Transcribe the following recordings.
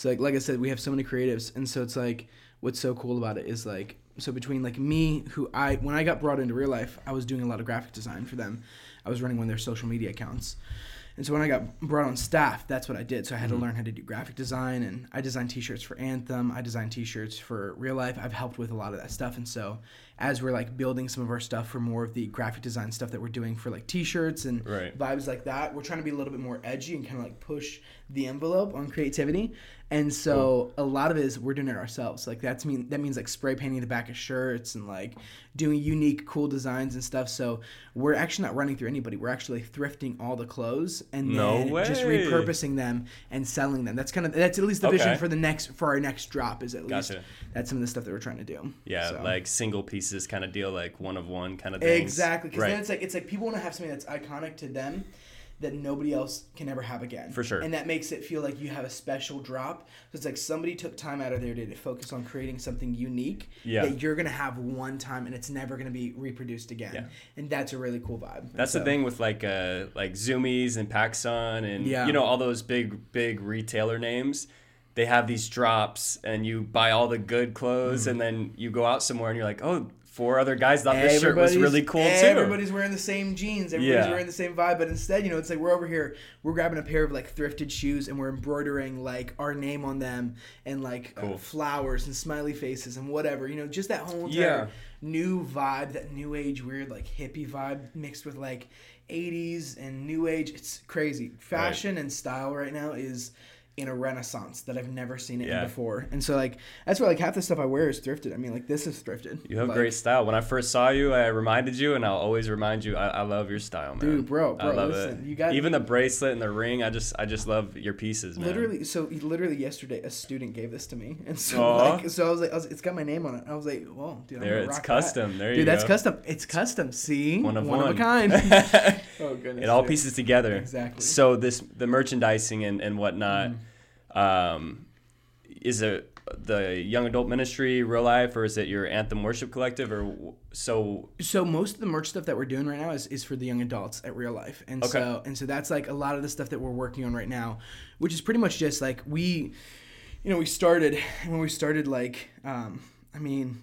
So like like I said, we have so many creatives, and so it's like what's so cool about it is like so between like me who I when I got brought into real life, I was doing a lot of graphic design for them. I was running one of their social media accounts. And so when I got brought on staff, that's what I did. So I had Mm-hmm. to learn how to do graphic design, and I designed T-shirts for Anthem. I designed T-shirts for Real Life. I've helped with a lot of that stuff, and so as we're like building some of our stuff for more of the graphic design stuff that we're doing for like T-shirts and Right. vibes like that, we're trying to be a little bit more edgy and kind of like push the envelope on creativity. And so a lot of it is we're doing it ourselves. Like that's mean that means like spray painting the back of shirts and like doing unique, cool designs and stuff. So we're actually not running through anybody. We're actually thrifting all the clothes and No then just repurposing them and selling them. That's kind of that's at least the vision for the next for our next drop. Is at least that's some of the stuff that we're trying to do. Yeah, So. like single pieces kind of deal, like one of one kind of thing. Exactly, because Right. then it's like it's like people want to have something that's iconic to them that nobody else can ever have again. For sure. and that makes it feel like you have a special drop. So it's like somebody took time out of their day to focus on creating something unique Yeah. that you're gonna have one time and it's never gonna be reproduced again. Yeah. And that's a really cool vibe. That's so- the thing with like uh like Zumiez and PacSun and Yeah. you know all those big big retailer names. They have these drops and you buy all the good clothes Mm-hmm. and then you go out somewhere and you're like, "Oh, four other guys thought this shirt was really cool too." Everybody's wearing the same jeans. Everybody's Yeah. wearing the same vibe. But instead, you know, it's like we're over here, we're grabbing a pair of like thrifted shoes and we're embroidering like our name on them and like uh, flowers and smiley faces and whatever. You know, just that whole entire Yeah. new vibe, that new age weird like hippie vibe mixed with like 80s and new age. It's crazy. Fashion and style right now is in a renaissance that I've never seen it Yeah. in before. And so like that's why like half the stuff I wear is thrifted. I mean like this is thrifted. You have Like, great style. When I first saw you, I reminded you, and I'll always remind you. I, I love your style, man. Dude, bro, I bro, love listen, it. you got- even the bracelet and the ring. I just, I just love your pieces, man. Literally, so literally yesterday, a student gave this to me, and so like, so I was like, I was, it's got my name on it. I was like, well, dude, I'm There, it's custom. That. There you go. dude, that's custom. It's custom. See, One of one, one. of a kind. oh goodness, it all dude. pieces together. Exactly. So this, the merchandising and and whatnot, Mm-hmm. Um, is it the young adult ministry, real life, or is it your Anthem Worship Collective, or so? So most of the merch stuff that we're doing right now is, is for the young adults at real life, and Okay. so and so that's like a lot of the stuff that we're working on right now, which is pretty much just like we, you know, we started when we started like, um, I mean,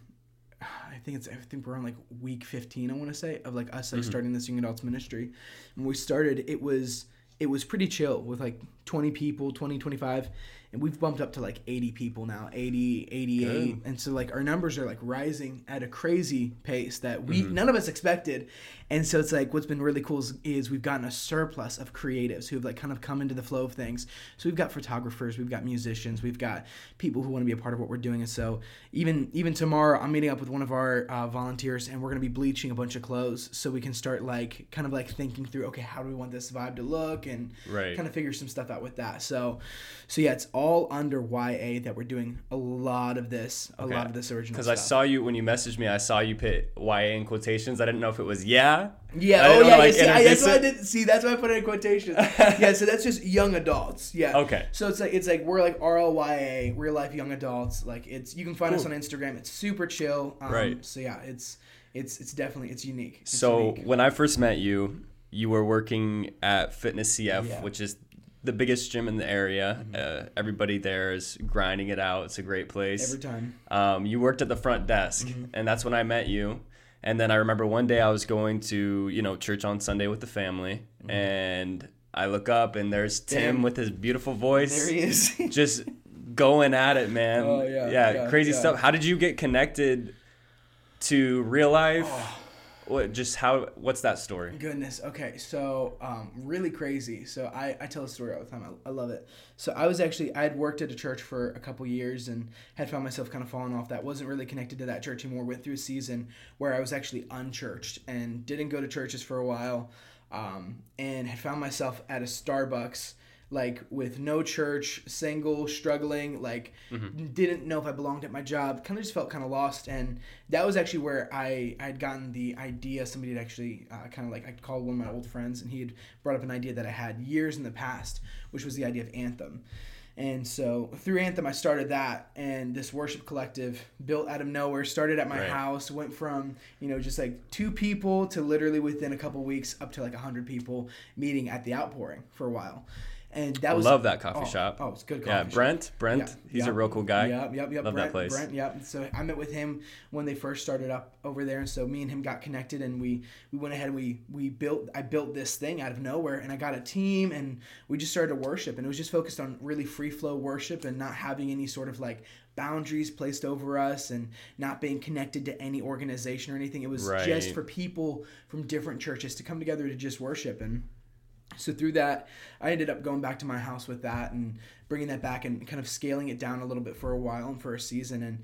I think it's I think we're on like week 15 I want to say of like us like starting this young adults ministry. When we started it was it was pretty chill with like 20 people, 20 25 and we've bumped up to like 80 people now, 80 88 Good. and so like our numbers are like rising at a crazy pace that we none of us expected. And so it's like what's been really cool is, is we've gotten a surplus of creatives who have like kind of come into the flow of things. So we've got photographers, we've got musicians, we've got people who want to be a part of what we're doing. And so even even tomorrow, I'm meeting up with one of our uh, volunteers, and we're gonna be bleaching a bunch of clothes so we can start like kind of like thinking through, okay, how do we want this vibe to look, and Right. kind of figure some stuff out with that. So, so yeah, it's all under YA that we're doing a lot of this, a lot of this original. Because I saw you when you messaged me, I saw you put YA in quotations. I didn't know if it was yeah. Yeah, oh yeah, yeah. See, I, that's why I didn't see. That's why I put it in quotations. yeah, so that's just young adults. Yeah. Okay. So it's like it's like we're like RLYA, real life young adults. Like it's you can find us on Instagram. It's super chill. Um, Right. So yeah, it's it's it's definitely it's unique. It's So unique. when I first met you, you were working at Fitness CF, Yeah. Which is the biggest gym in the area. Uh, everybody there is grinding it out. It's a great place. every time. um, you worked at the front desk, Mm-hmm. and that's when I met you. And then I remember one day I was going to you know church on Sunday with the family, and I look up and there's Tim Mm-hmm. Tim. with his beautiful voice, There he is. just going at it, man. Oh, yeah, yeah, yeah, crazy yeah. stuff. How did you get connected to real life? Oh. What just how? What's that story? Goodness. Okay. So, um, really crazy. So I, I tell a story all the time. I, I love it. So I was actually I had worked at a church for a couple years and had found myself kind of falling off. That wasn't really connected to that church anymore. Went through a season where I was actually unchurched and didn't go to churches for a while, um, and had found myself at a Starbucks like with no church, single, struggling, like didn't know if I belonged at my job, kind of just felt kind of lost. And that was actually where I I had gotten the idea. Somebody had actually uh, kind of like I called one of my old friends, and he had brought up an idea that I had years in the past, which was the idea of Anthem. And so through Anthem, I started that, and this worship collective built out of nowhere started at my Right. house. Went from you know just like two people to literally within a couple weeks up to like hundred people meeting at the Outpouring for a while. And that I was love that coffee oh, shop. Oh, it's good. Coffee yeah, shop. Brent. Brent. Yeah, he's yeah. a real cool guy. Yep, yep, yep. Love Brent, that place. Brent, yep. So I met with him when they first started up over there, and so me and him got connected, and we we went ahead and we we built. I built this thing out of nowhere, and I got a team, and we just started to worship, and it was just focused on really free flow worship and not having any sort of like boundaries placed over us and not being connected to any organization or anything. It was just for people from different churches to come together to just worship and so through that i ended up going back to my house with that and bringing that back and kind of scaling it down a little bit for a while and for a season. And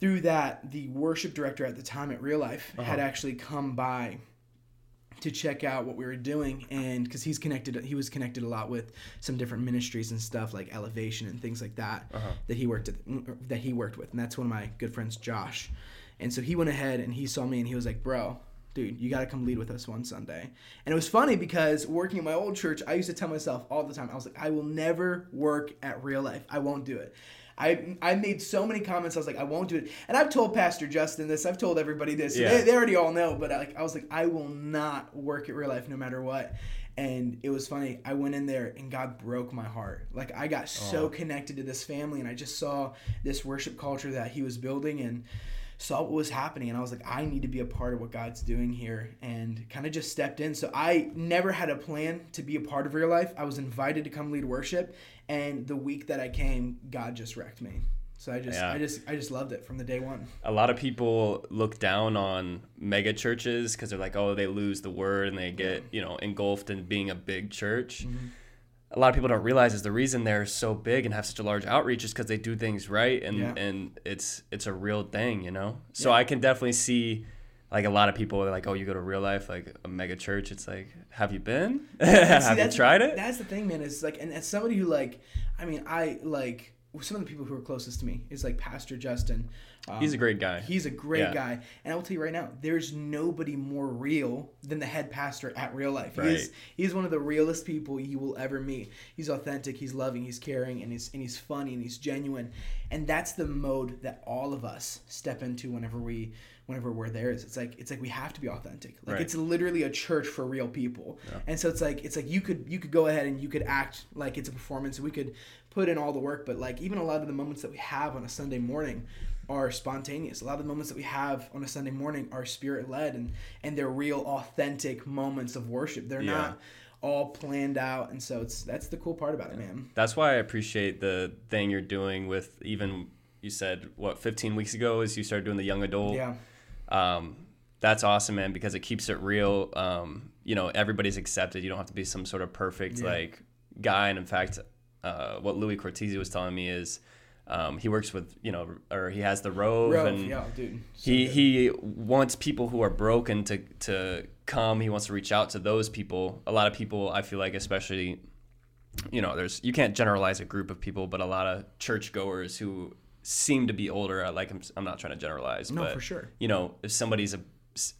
through that the worship director at the time at real life uh-huh. had actually come by to check out what we were doing. And because he's connected he was connected a lot with some different ministries and stuff like elevation and things like that uh-huh. that he worked at, that he worked with. And that's one of my good friends josh. And so he went ahead and he saw me and he was like bro dude you got to come lead with us one sunday and it was funny because working at my old church i used to tell myself all the time i was like i will never work at real life i won't do it I, I made so many comments. I was like, I won't do it. And I've told Pastor Justin this. I've told everybody this. Yeah. They, they already all know. But like, I was like, I will not work at real life no matter what. And it was funny. I went in there and God broke my heart. Like I got so connected to this family, and I just saw this worship culture that He was building, and saw what was happening. And I was like, I need to be a part of what God's doing here, and kind of just stepped in. So I never had a plan to be a part of real life. I was invited to come lead worship, and the week that I came, God just wrecked me. So I just, Yeah. I just, I just loved it from the day one. a lot of people look down on mega churches because they're like, oh, they lose the word and they get you know engulfed in being a big church. Mm-hmm. A lot of people don't realize is the reason they're so big and have such a large outreach is because they do things right and Yeah. and it's it's a real thing, you know. So Yeah. I can definitely see. Like a lot of people are like, oh, you go to real life, like a mega church. It's like, have you been? See, have you tried it? That's the thing, man. Is like, and as somebody who like, I mean, I like some of the people who are closest to me is like Pastor Justin. Um, He's a great guy. He's a great Yeah. guy, and I will tell you right now, there's nobody more real than the head pastor at Real Life. Right. is, he's one of the realest people you will ever meet. He's authentic, he's loving, he's caring, and he's and he's funny and he's genuine, and that's the mode that all of us step into whenever we whenever we're there. Is it's like it's like we have to be authentic. Like Right. it's literally a church for real people, and so it's like it's like you could you could go ahead and you could act like it's a performance. We could put in all the work, but like even a lot of the moments that we have on a Sunday morning are spontaneous. A lot of the moments that we have on a Sunday morning are spirit led and and they're real authentic moments of worship. They're Yeah. not all planned out and so it's that's the cool part about it, man. That's why I appreciate the thing you're doing with even you said what 15 weeks ago is you started doing the young adult. Yeah. Um, that's awesome, man, because it keeps it real. Um, you know, everybody's accepted. You don't have to be some sort of perfect Yeah. like guy. And in fact, uh, what Louis Cortese was telling me is um, he works with you know, or he has the Rove, and yeah, dude. So he good. he wants people who are broken to to come. He wants to reach out to those people. A lot of people, I feel like, especially, you know, there's you can't generalize a group of people, but a lot of churchgoers who seem to be older. I like I'm, I'm not trying to generalize, No, but for sure. you know, if somebody's a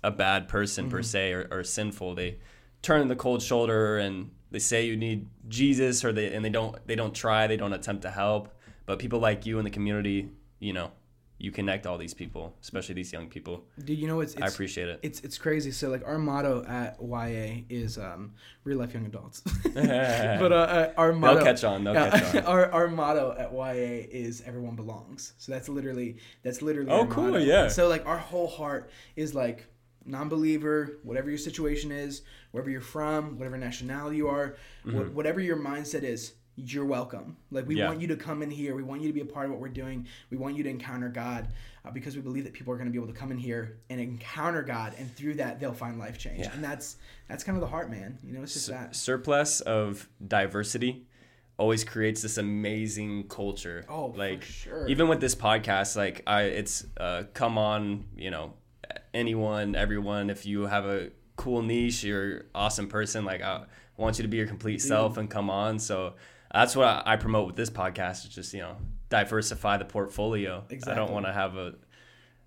a bad person Mm-hmm. per se or, or sinful, they turn the cold shoulder and they say you need Jesus, or they and they don't they don't try, they don't attempt to help. But people like you in the community, you know, you connect all these people, especially these young people. Dude, you know it's, I appreciate it. it's it's crazy. So like our motto at YA is um, real life young adults. but uh, uh, our motto catch on, they'll catch on. our our motto at YA is everyone belongs. So that's literally that's literally Oh, cool, motto. yeah. So like our whole heart is like non-believer, whatever your situation is, wherever you're from, whatever nationality you are, wh- whatever your mindset is, you're welcome. Like we. Yeah. want you to come in here. We want you to be a part of what we're doing. We want you to encounter God uh, because we believe that people are going to be able to come in here and encounter God, and through that they'll find life change. Yeah. And that's that's kind of the heart, man. You know, it's just Sur- that. surplus of diversity always creates this amazing culture. Oh, for like sure. even with this podcast, like I, it's uh, come on, you know, anyone, everyone. If you have a cool niche, you're awesome person. Like I want you to be your complete self and come on. So that's what I, I promote with this podcast. Is just you know diversify the portfolio. I don't want to have a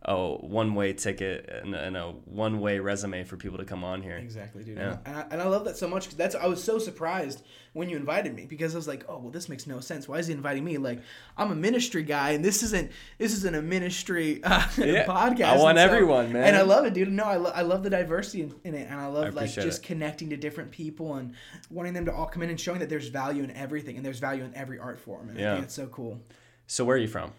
a one way ticket and, and a one way resume for people to come on here. Exactly, dude. Yeah. And, I, and I love that so much because that's I was so surprised when you invited me because I was like, oh well, this makes no sense. Why is he inviting me? Like, I'm a ministry guy, and this isn't this isn't a ministry uh, Yeah. podcast. I want so- everyone, man. And I love it, dude. No, I, lo- I love the diversity in, in it, and I love like just it. connecting to different people and wanting them to all come in and showing that there's value in everything and there's value in every art form. And I Yeah. think it's so cool. So where are you from?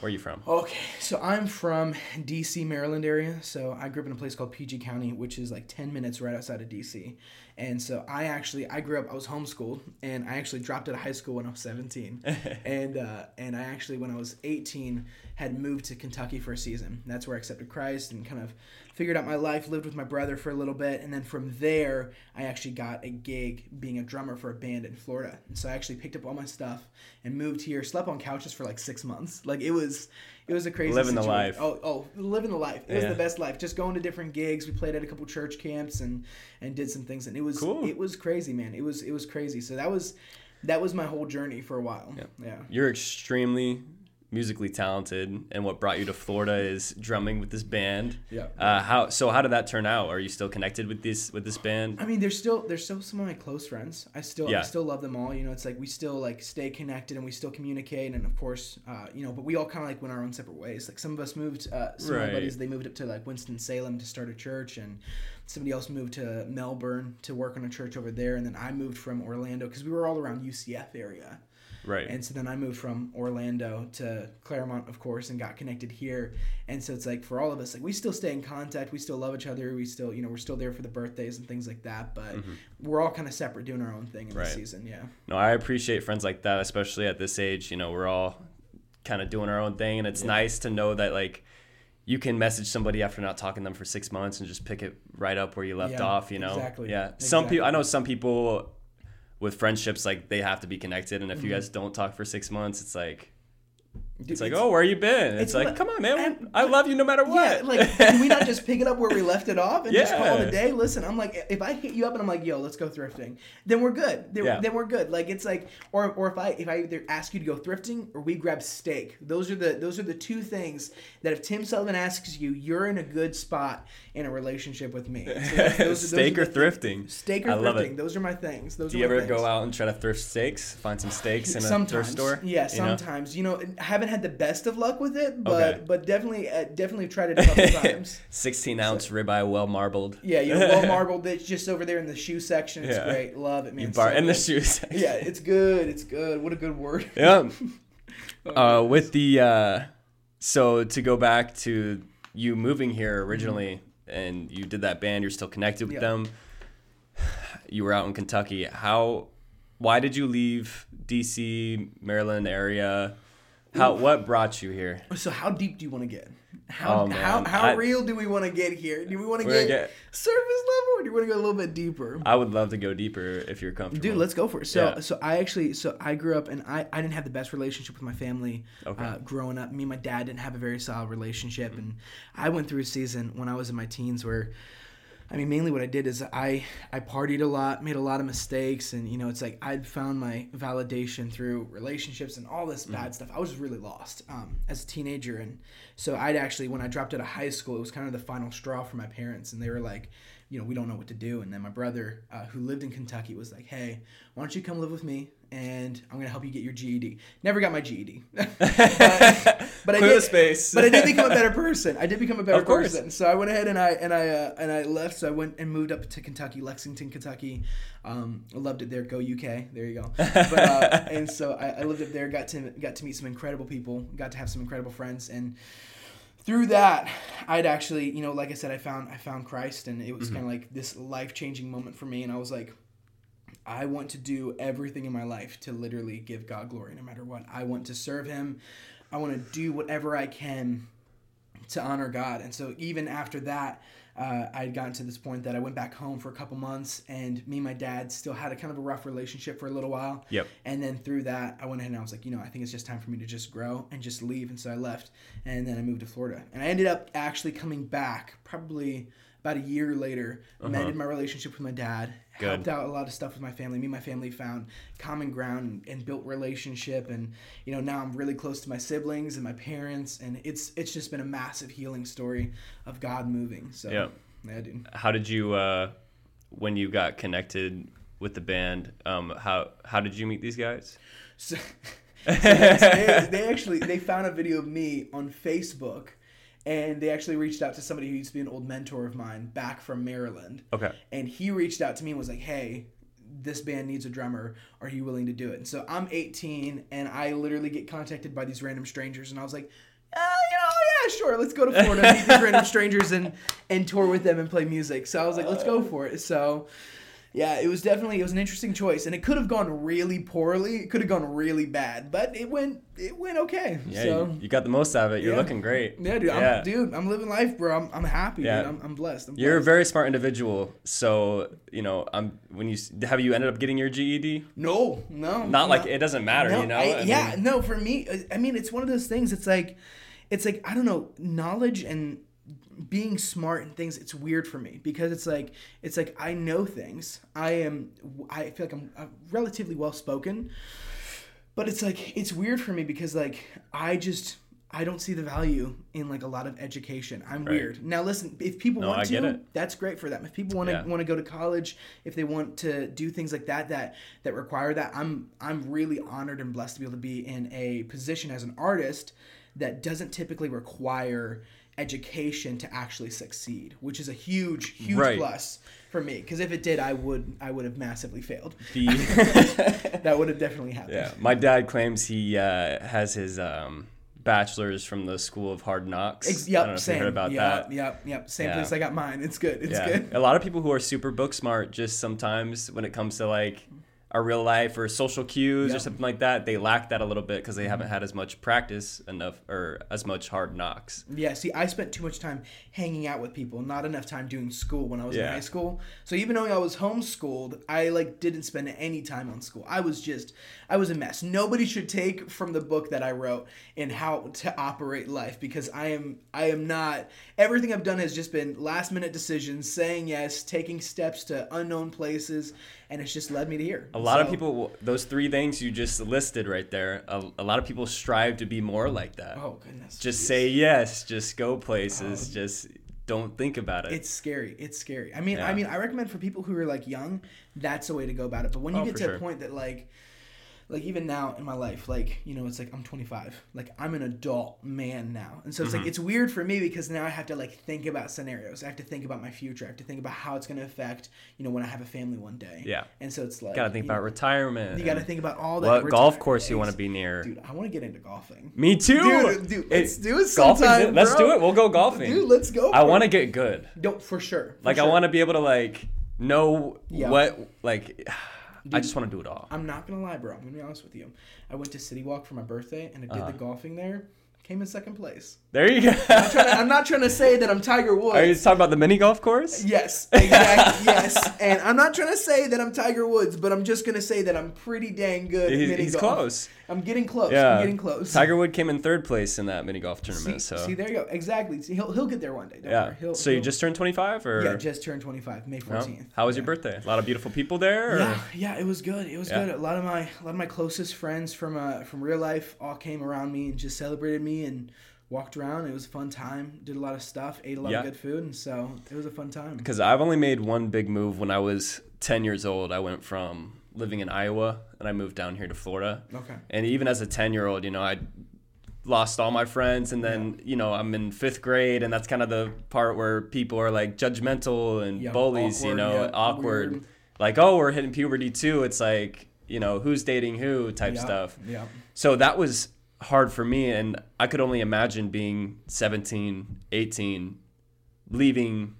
Where are you from? Okay, so I'm from DC, Maryland area. So I grew up in a place called PG County, which is like 10 minutes right outside of DC. And so I actually I grew up I was homeschooled and I actually dropped out of high school when I was 17. and uh, and I actually when I was 18 had moved to Kentucky for a season. That's where I accepted Christ and kind of figured out my life, lived with my brother for a little bit, and then from there I actually got a gig being a drummer for a band in Florida. And so I actually picked up all my stuff and moved here, slept on couches for like 6 months. Like it was it was a crazy Living the situation. life. Oh, oh, living the life. It was Yeah. the best life. Just going to different gigs. We played at a couple church camps and and did some things, and it was Cool. it was crazy, man. It was it was crazy. So that was that was my whole journey for a while. Yeah. yeah. You're extremely musically talented, and what brought you to Florida is drumming with this band. Yeah. Uh, how so? How did that turn out? Are you still connected with this with this band? I mean, there's still there's still some of my close friends. I still Yeah. I still love them all. You know, it's like we still like stay connected and we still communicate. And of course, uh, you know, but we all kind of like went our own separate ways. Like some of us moved. Uh, some of my buddies they moved up to like Winston Salem to start a church, and somebody else moved to Melbourne to work on a church over there. And then I moved from Orlando because we were all around UCF area. Right. And so then I moved from Orlando to Clermont, of course, and got connected here. And so it's like for all of us, like we still stay in contact. We still love each other. We still, you know, we're still there for the birthdays and things like that. But we're all kind of separate, doing our own thing in Mm-hmm. Right. the season. Yeah. No, I appreciate friends like that, especially at this age. You know, we're all kind of doing our own thing, and it's nice to know that like you can message somebody after not talking to them for six months and just pick it right up where you left Yeah, off. You know, exactly, Yeah. Some exactly. people, I know some people with friendships like they have to be connected, and if Mm-hmm. you guys don't talk for six months, it's like. Dude, It's like, oh, where you been? It's, it's like, li- come on, man. and- I love you no matter what. Yeah, like can we not just pick it up where we left it off and just call it a day? Listen, I'm like, if I hit you up and I'm like, yo, let's go thrifting, then we're good. Then, Yeah. then we're good. Like it's like, or or if I if I either ask you to go thrifting or we grab steak, those are the those are the two things that if Tim Sullivan asks you, you're in a good spot in a relationship with me. So those those Steak are or thrifting. Steak or I love thrifting. it. Those are my things. Those Do you ever things. go out and try to thrift steaks? Find some steaks in a sometimes, thrift store? Yeah, You know? sometimes. You know, I haven't had the best of luck with it, but Okay. but definitely uh, definitely tried it a couple times. 16 ounce ribeye, well marbled. Yeah, you know, well marbled that's just over there in the shoe section. It's Yeah. great. Love it, man. You bar So in the shoe section. Yeah, it's good. It's good. What a good word. yeah. Oh, Uh, with the uh, so to go back to you moving here originally, and you did that band. You're still connected with Yeah. them. You were out in Kentucky. How? Why did you leave DC, Maryland area? How? What brought you here? So how deep do you want to get? How Oh, how how I- real do we want to get here? Do we want to get, get- surface level, or do you want to go a little bit deeper? I would love to go deeper if you're comfortable. Dude, let's go for it. So, Yeah. so I actually, so I grew up and I, I didn't have the best relationship with my family Okay. uh, growing up. Me and my dad didn't have a very solid relationship, and I went through a season when I was in my teens where, I mean, mainly what I did is I I partied a lot, made a lot of mistakes, and you know, it's like I'd found my validation through relationships and all this Mm-hmm. bad stuff. I was really lost um, as a teenager, and so I'd actually when I dropped out of high school, it was kind of the final straw for my parents, and they were like you know, we don't know what to do. And then my brother, uh, who lived in Kentucky, was like, hey, why don't you come live with me? And I'm gonna help you get your GED. Never got my GED, but, but I did. space. but I did become a better person. I did become a better person. So I went ahead and I and I uh, and I left. So I went and moved up to Kentucky, Lexington, Kentucky. Um, I loved it there. Go UK. There you go. But, uh, and so I, I lived up there. Got to got to meet some incredible people. Got to have some incredible friends and through that i'd actually you know like i said i found i found christ and it was kind of like this life-changing moment for me and i was like i want to do everything in my life to literally give god glory no matter what i want to serve him i want to do whatever i can to honor god and so even after that uh, I had gotten to this point that I went back home for a couple months, and me and my dad still had a kind of a rough relationship for a little while. Yep. And then through that, I went ahead and I was like, you know, I think it's just time for me to just grow and just leave. And so I left, and then I moved to Florida, and I ended up actually coming back probably about a year later, mended my relationship with my dad, Uh-huh. Good. helped out a lot of stuff with my family. Me and my family found common ground and, and built relationship, and you know now I'm really close to my siblings and my parents, and it's it's just been a massive healing story of God moving. So Yeah. yeah, dude. How did you uh, when you got connected with the band? Um, how how did you meet these guys? So, so they, they actually they found a video of me on Facebook, and they actually reached out to somebody who used to be an old mentor of mine back from Maryland, Okay. and he reached out to me and was like, "Hey." This band needs a drummer. Are you willing to do it? And so I'm 18, and I literally get contacted by these random strangers, and I was like, uh, you know, yeah, sure, let's go to Florida, meet these random strangers, and and tour with them and play music. So I was like, let's go for it. So yeah, it was definitely it was an interesting choice, and it could have gone really poorly. It could have gone really bad, but it went it went okay. Yeah, so you, you got the most out of it. You're Yeah. looking great. yeah, dude, Yeah. I'm, dude, I'm living life, bro. I'm, I'm happy. Yeah. dude. I'm, I'm blessed. I'm You're a very smart individual. So you know, I'm when you have you ended up getting your GED? no, no, Not like it doesn't matter, No, you know. I- I yeah, mean, no. For me, I mean, it's one of those things. It's like, it's like I don't know, knowledge and being smart and things. It's weird for me because it's like it's like I know things. I am. I feel like I'm uh, relatively well spoken, but it's like it's weird for me because like I just. I don't see the value in like a lot of education. I'm Right. weird. Now listen, if people No, want I to, that's great for them. If people want to Yeah. want to go to college, if they want to do things like that that that require that, I'm I'm really honored and blessed to be able to be in a position as an artist that doesn't typically require education to actually succeed, which is a huge huge Right. plus for me because if it did, I would I would have massively failed. the That would have definitely happened. yeah, my dad claims he uh, has his um, bachelor's from the School of Hard Knocks. Ex- I don't know yep, if you same. heard about yep, that. yep, yep. Same Yeah. place I got mine. It's good. It's yeah, good. a lot of people who are super book smart just sometimes when it comes to like our real life or social cues Yeah. or something like that, they lack that a little bit because they haven't mm-hmm. had as much practice enough or as much hard knocks. Yeah, see, I spent too much time hanging out with people, not enough time doing school when I was in high school. So even though I was homeschooled, I like didn't spend any time on school. I was just, I was a mess. Nobody should take from the book that I wrote in how to operate life because I am, I am not. Everything I've done has just been last minute decisions, saying yes, taking steps to unknown places, and it's just led me to here. A lot of people, those three things you just listed right there, a, a lot of people strive to be more like that. Oh goodness. just Jeez. say yes, just go places, oh. just don't think about it. It's scary. It's scary. I mean, Yeah. I mean, I recommend for people who are like young, that's a way to go about it. But when you Oh, get to sure. a point that like, like even now in my life, like you know, it's like I'm 25. Like I'm an adult man now, and so it's Mm-hmm. like it's weird for me because now I have to like think about scenarios. I have to think about my future. I have to think about how it's going to affect you know when I have a family one day. Yeah. And so it's like gotta think about know, retirement. You got to think about all that. What golf course you want to be near? Dude, I want to get into golfing. Me too. Dude, dude, It- let's do it sometime, it. Let's do it. We'll go golfing. Dude, let's go. I want to get good. Don't for sure. for Like I want to be able to like know Yeah. what like. I just want to do it all. I'm not gonna lie, bro. I'm gonna be honest with you. I went to City Walk for my birthday, and I did Uh-huh. the golfing there. Came in second place. There you go. I'm, trying to, I'm not trying to say that I'm Tiger Woods. Are you talking about the mini golf course? Yes, exactly. yes, and I'm not trying to say that I'm Tiger Woods, but I'm just gonna say that I'm pretty dang good. at mini he's golf. close. I'm getting close. Yeah, I'm getting close. Tiger Wood came in third place in that mini golf See, tournament. so see, there you go. Exactly. See, he'll he'll get there one day. Don't yeah. He'll, so you he'll- just turned 25 or? yeah just turned 25, May No? 14th. How was Yeah. your birthday? A lot of beautiful people there. Or? Yeah, yeah, it was good. It was Yeah. good. A lot of my a lot of my closest friends from uh from real life all came around me and just celebrated me and walked around. It was a fun time. Did a lot of stuff. Ate a lot Yeah. of good food, and so it was a fun time. Because I've only made one big move when I was 10 years old. I went from living in Iowa and I moved down here to Florida. Okay. And even as a 10 year old, you know, I lost all my friends. And then, you know, I'm in fifth grade. And that's kind of the part where people are like judgmental and Yeah, bullies, you know, yeah, awkward. weird. Like, oh, we're hitting puberty too. It's like, you know, who's dating who type Yeah, stuff. Yeah. So that was hard for me. And I could only imagine being 17, 18, leaving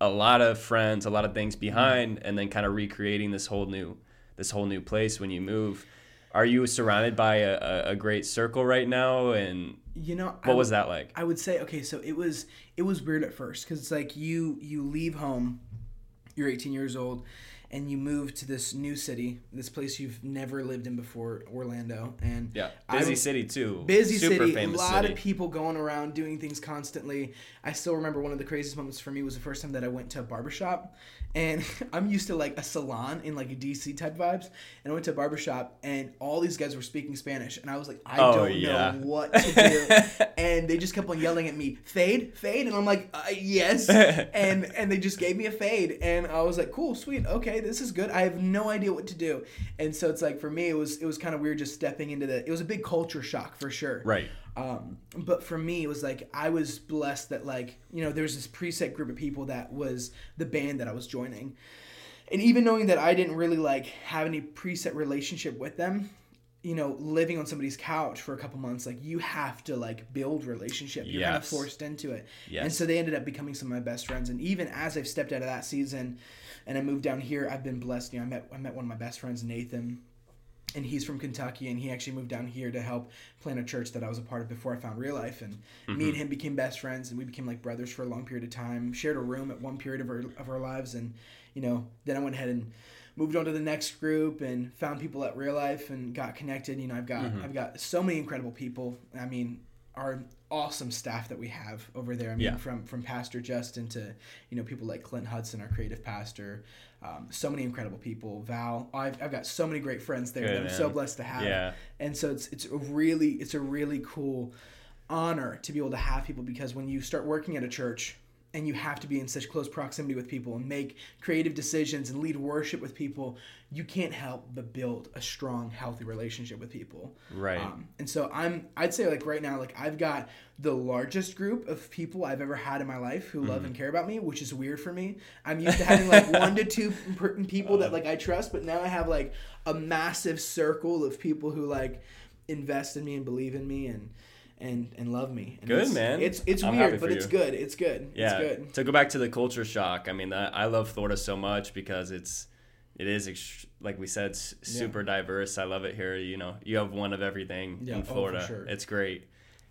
a lot of friends, a lot of things mm-hmm. behind, and then kind of recreating this whole new, this whole new place when you move. Are you surrounded by a, a, great circle right now? And You know, what I was would- that like? I would say okay, so it was it was weird at first because it's like you you leave home, you're 18 years old, and you move to this new city, this place you've never lived in before, Orlando, and Yeah, I busy was- city too. busy Super city, a lot city. of people going around doing things constantly. I still remember one of the craziest moments for me was the first time that I went to a barbershop, and I'm used to like a salon in like a DC type vibes, and I went to a barbershop and all these guys were speaking Spanish, and I was like, I Oh, don't yeah. know what to do, and they just kept on yelling at me, fade, fade, and I'm like, uh, yes, and and they just gave me a fade, and I was like, cool, sweet, okay, this is good. I have no idea what to do, and so it's like for me, it was it was kind of weird just stepping into the. It was a big culture shock for sure. Right. Um, but for me, it was like I was blessed that like you know there was this preset group of people that was the band that I was joining, and even knowing that I didn't really like have any preset relationship with them, you know, living on somebody's couch for a couple months, like you have to like build relationship. You're kind of forced into it, Yes. and so they ended up becoming some of my best friends. And even as I've stepped out of that season, and I moved down here, I've been blessed. You know, I met I met one of my best friends, Nathan and he's from Kentucky, and he actually moved down here to help plant a church that I was a part of before I found real life. And mm-hmm. me and him became best friends, and we became like brothers for a long period of time. Shared a room at one period of our of our lives, and you know, then I went ahead and moved on to the next group and found people at real life and got connected. You know, I've got mm-hmm. I've got so many incredible people. I mean, our awesome staff that we have over there. I mean, Yeah. from from Pastor Justin to you know people like Clint Hudson, our creative pastor. Um, so many incredible people. Val, I've, I've got so many great friends there. Good, that I'm so blessed to have. Yeah. And so it's it's a really it's a really cool honor to be able to have people because when you start working at a church and you have to be in such close proximity with people and make creative decisions and lead worship with people, you can't help but build a strong, healthy relationship with people. Right. Um, and so I'm I'd say like right now like I've got the largest group of people I've ever had in my life who love and care about me, which is weird for me. I'm used to having like one to two people that like I trust, but now I have like a massive circle of people who like invest in me and believe in me and and and love me. And Good, it's, man. It's it's I'm weird, but it's good. It's good. yeah. It's good. To go back to the culture shock, I mean, I, I love Florida so much because it's it is like we said super diverse. I love it here. You know, you have one of everything Yeah, in oh, for Florida. sure. It's great.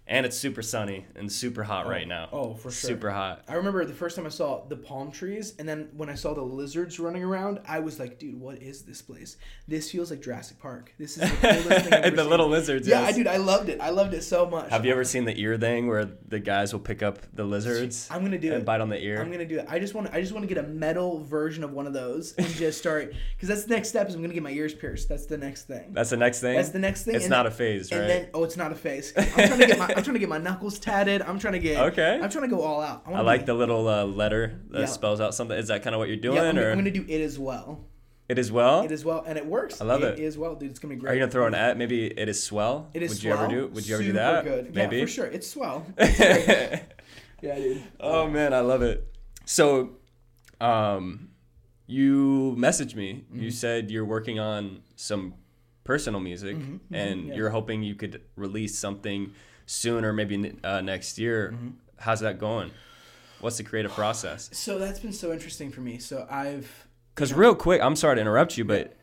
And it's super sunny and super hot oh, right now. oh, for sure. Super hot. I remember the first time I saw the palm trees, and then when I saw the lizards running around, I was like, "Dude, what is this place? This feels like Jurassic Park. This is the coolest thing I've ever the seen." little lizards. Yeah, yes. I dude, I loved it. I loved it so much. Have you ever seen the ear thing where the guys will pick up the lizards I'm gonna do and it. bite on the ear? I'm gonna do it. I just want. I just want to get a metal version of one of those and just start. Because that's the next step. Is I'm gonna get my ears pierced. That's the next thing. That's the next thing. That's the next thing. It's and not a phase, right? And then, oh, it's not a phase. I'm trying to get my. I'm trying to get my knuckles tatted. I'm trying to get. Okay. I'm trying to go all out. I wanna like the little uh, letter that Yeah. spells out something. Is that kind of what you're doing, Yeah, I'm, or gonna- I'm gonna do it as well. it is well? It is well, and it works. I love it. It is well, dude. It's gonna be great. Are you gonna throw an at? Maybe it is swell. It is Would swell. you ever do? Would you ever do that? Good. Maybe. Yeah, for sure. It's swell. It's yeah, dude. oh man, I love it. So, um, you messaged me. Mm-hmm. You said you're working on some personal music, Mm-hmm, and yeah. you're hoping you could release something soon or maybe uh, next year. Mm-hmm. How's that going? What's the creative process? So that's been so interesting for me. So I've Because real quick, I'm sorry to interrupt you, but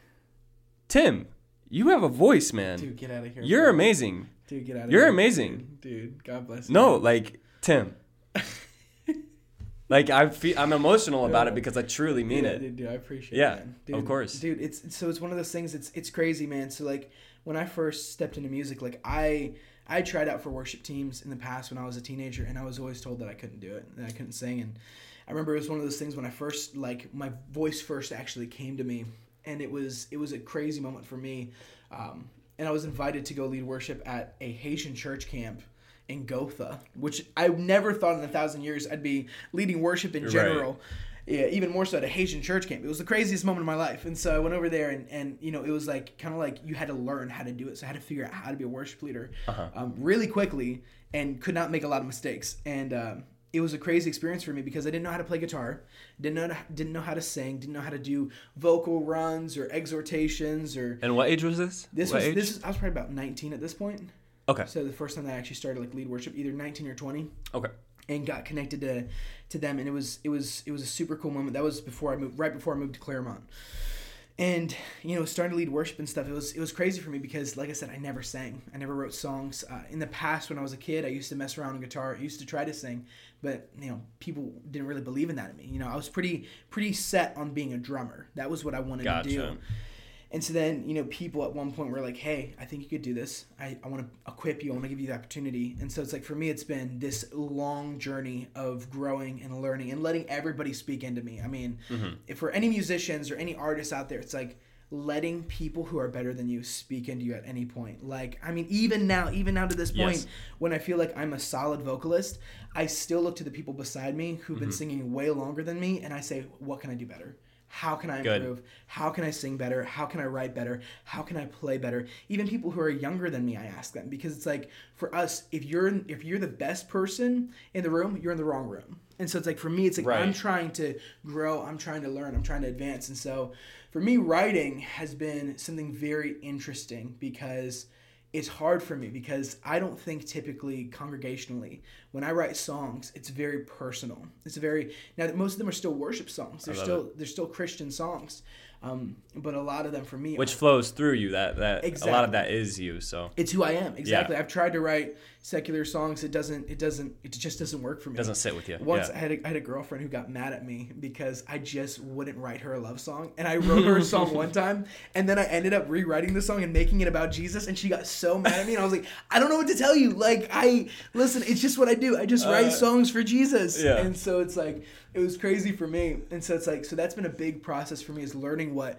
Tim, you have a voice, man. dude, get out of here. You're bro. amazing. Dude, get out of here. You're here. amazing. dude. Dude, God bless you. No, like Tim. like I feel, I'm emotional about it because I truly mean yeah, it. Dude, dude, I appreciate Yeah, it. man. of course. Dude, it's so it's one of those things. It's it's crazy, man. So like when I first stepped into music, like I I tried out for worship teams in the past when I was a teenager, and I was always told that I couldn't do it, that I couldn't sing. And I remember it was one of those things when I first like my voice first actually came to me, and it was it was a crazy moment for me. Um, and I was invited to go lead worship at a Haitian church camp in Gotha, which I never thought in a thousand years I'd be leading worship in Right. general. Yeah, even more so at a Haitian church camp. It was the craziest moment of my life. And so I went over there and, and you know, it was like kind of like you had to learn how to do it. So I had to figure out how to be a worship leader Uh-huh. um, really quickly and could not make a lot of mistakes. And um, it was a crazy experience for me because I didn't know how to play guitar, didn't know didn't know how to sing, didn't know how to do vocal runs or exhortations or And what age was this? this what was age? this is, I was probably about 19 at this point. okay. So the first time that I actually started like lead worship, either 19 or 20 Okay. And got connected to to them and it was it was it was a super cool moment. That was before i moved right before i moved to Clermont. And you know starting to lead worship and stuff it was it was crazy for me because like i said i never sang. I never wrote songs. Uh, in the past when i was a kid i used to mess around on guitar i used to try to sing but you know people didn't really believe in that in me. You know i was pretty pretty set on being a drummer. That was what i wanted Gotcha. to do and so then, you know, people at one point were like, hey, I think you could do this. I, I want to equip you. I want to give you the opportunity. And so it's like, for me, it's been this long journey of growing and learning and letting everybody speak into me. I mean, if for any musicians or any artists out there, it's like, letting people who are better than you speak into you at any point. Like, I mean, even now, even now to this point, Yes. when I feel like I'm a solid vocalist, I still look to the people beside me who've Mm-hmm. been singing way longer than me, and I say, what can I do better? How can I Good. improve? How can I sing better? How can I write better? How can I play better? Even people who are younger than me, I ask them because it's like for us, if you're if you're the best person in the room, you're in the wrong room. And so it's like for me, it's like I'm trying to grow, I'm trying to learn, I'm trying to advance. And so for me, writing has been something very interesting because it's hard for me because I don't think typically congregationally when I write songs, it's very personal. It's very now that most of them are still worship songs. They're still they're still Christian songs, um, but a lot of them for me Which are- flows through you. That that a lot of that is you. So it's who I am exactly. I've tried to write secular songs. It doesn't. It doesn't. It just doesn't work for me. it doesn't sit with you. Once yeah. I, had a, I had a girlfriend who got mad at me because I just wouldn't write her a love song, and I wrote her a song one time, and then I ended up rewriting the song and making it about Jesus, and she got so mad at me, and I was like, I don't know what to tell you. Like, I listen, it's just what I do. I just write Uh, songs for Jesus, yeah. and so it's like it was crazy for me, and so it's like so that's been a big process for me is learning what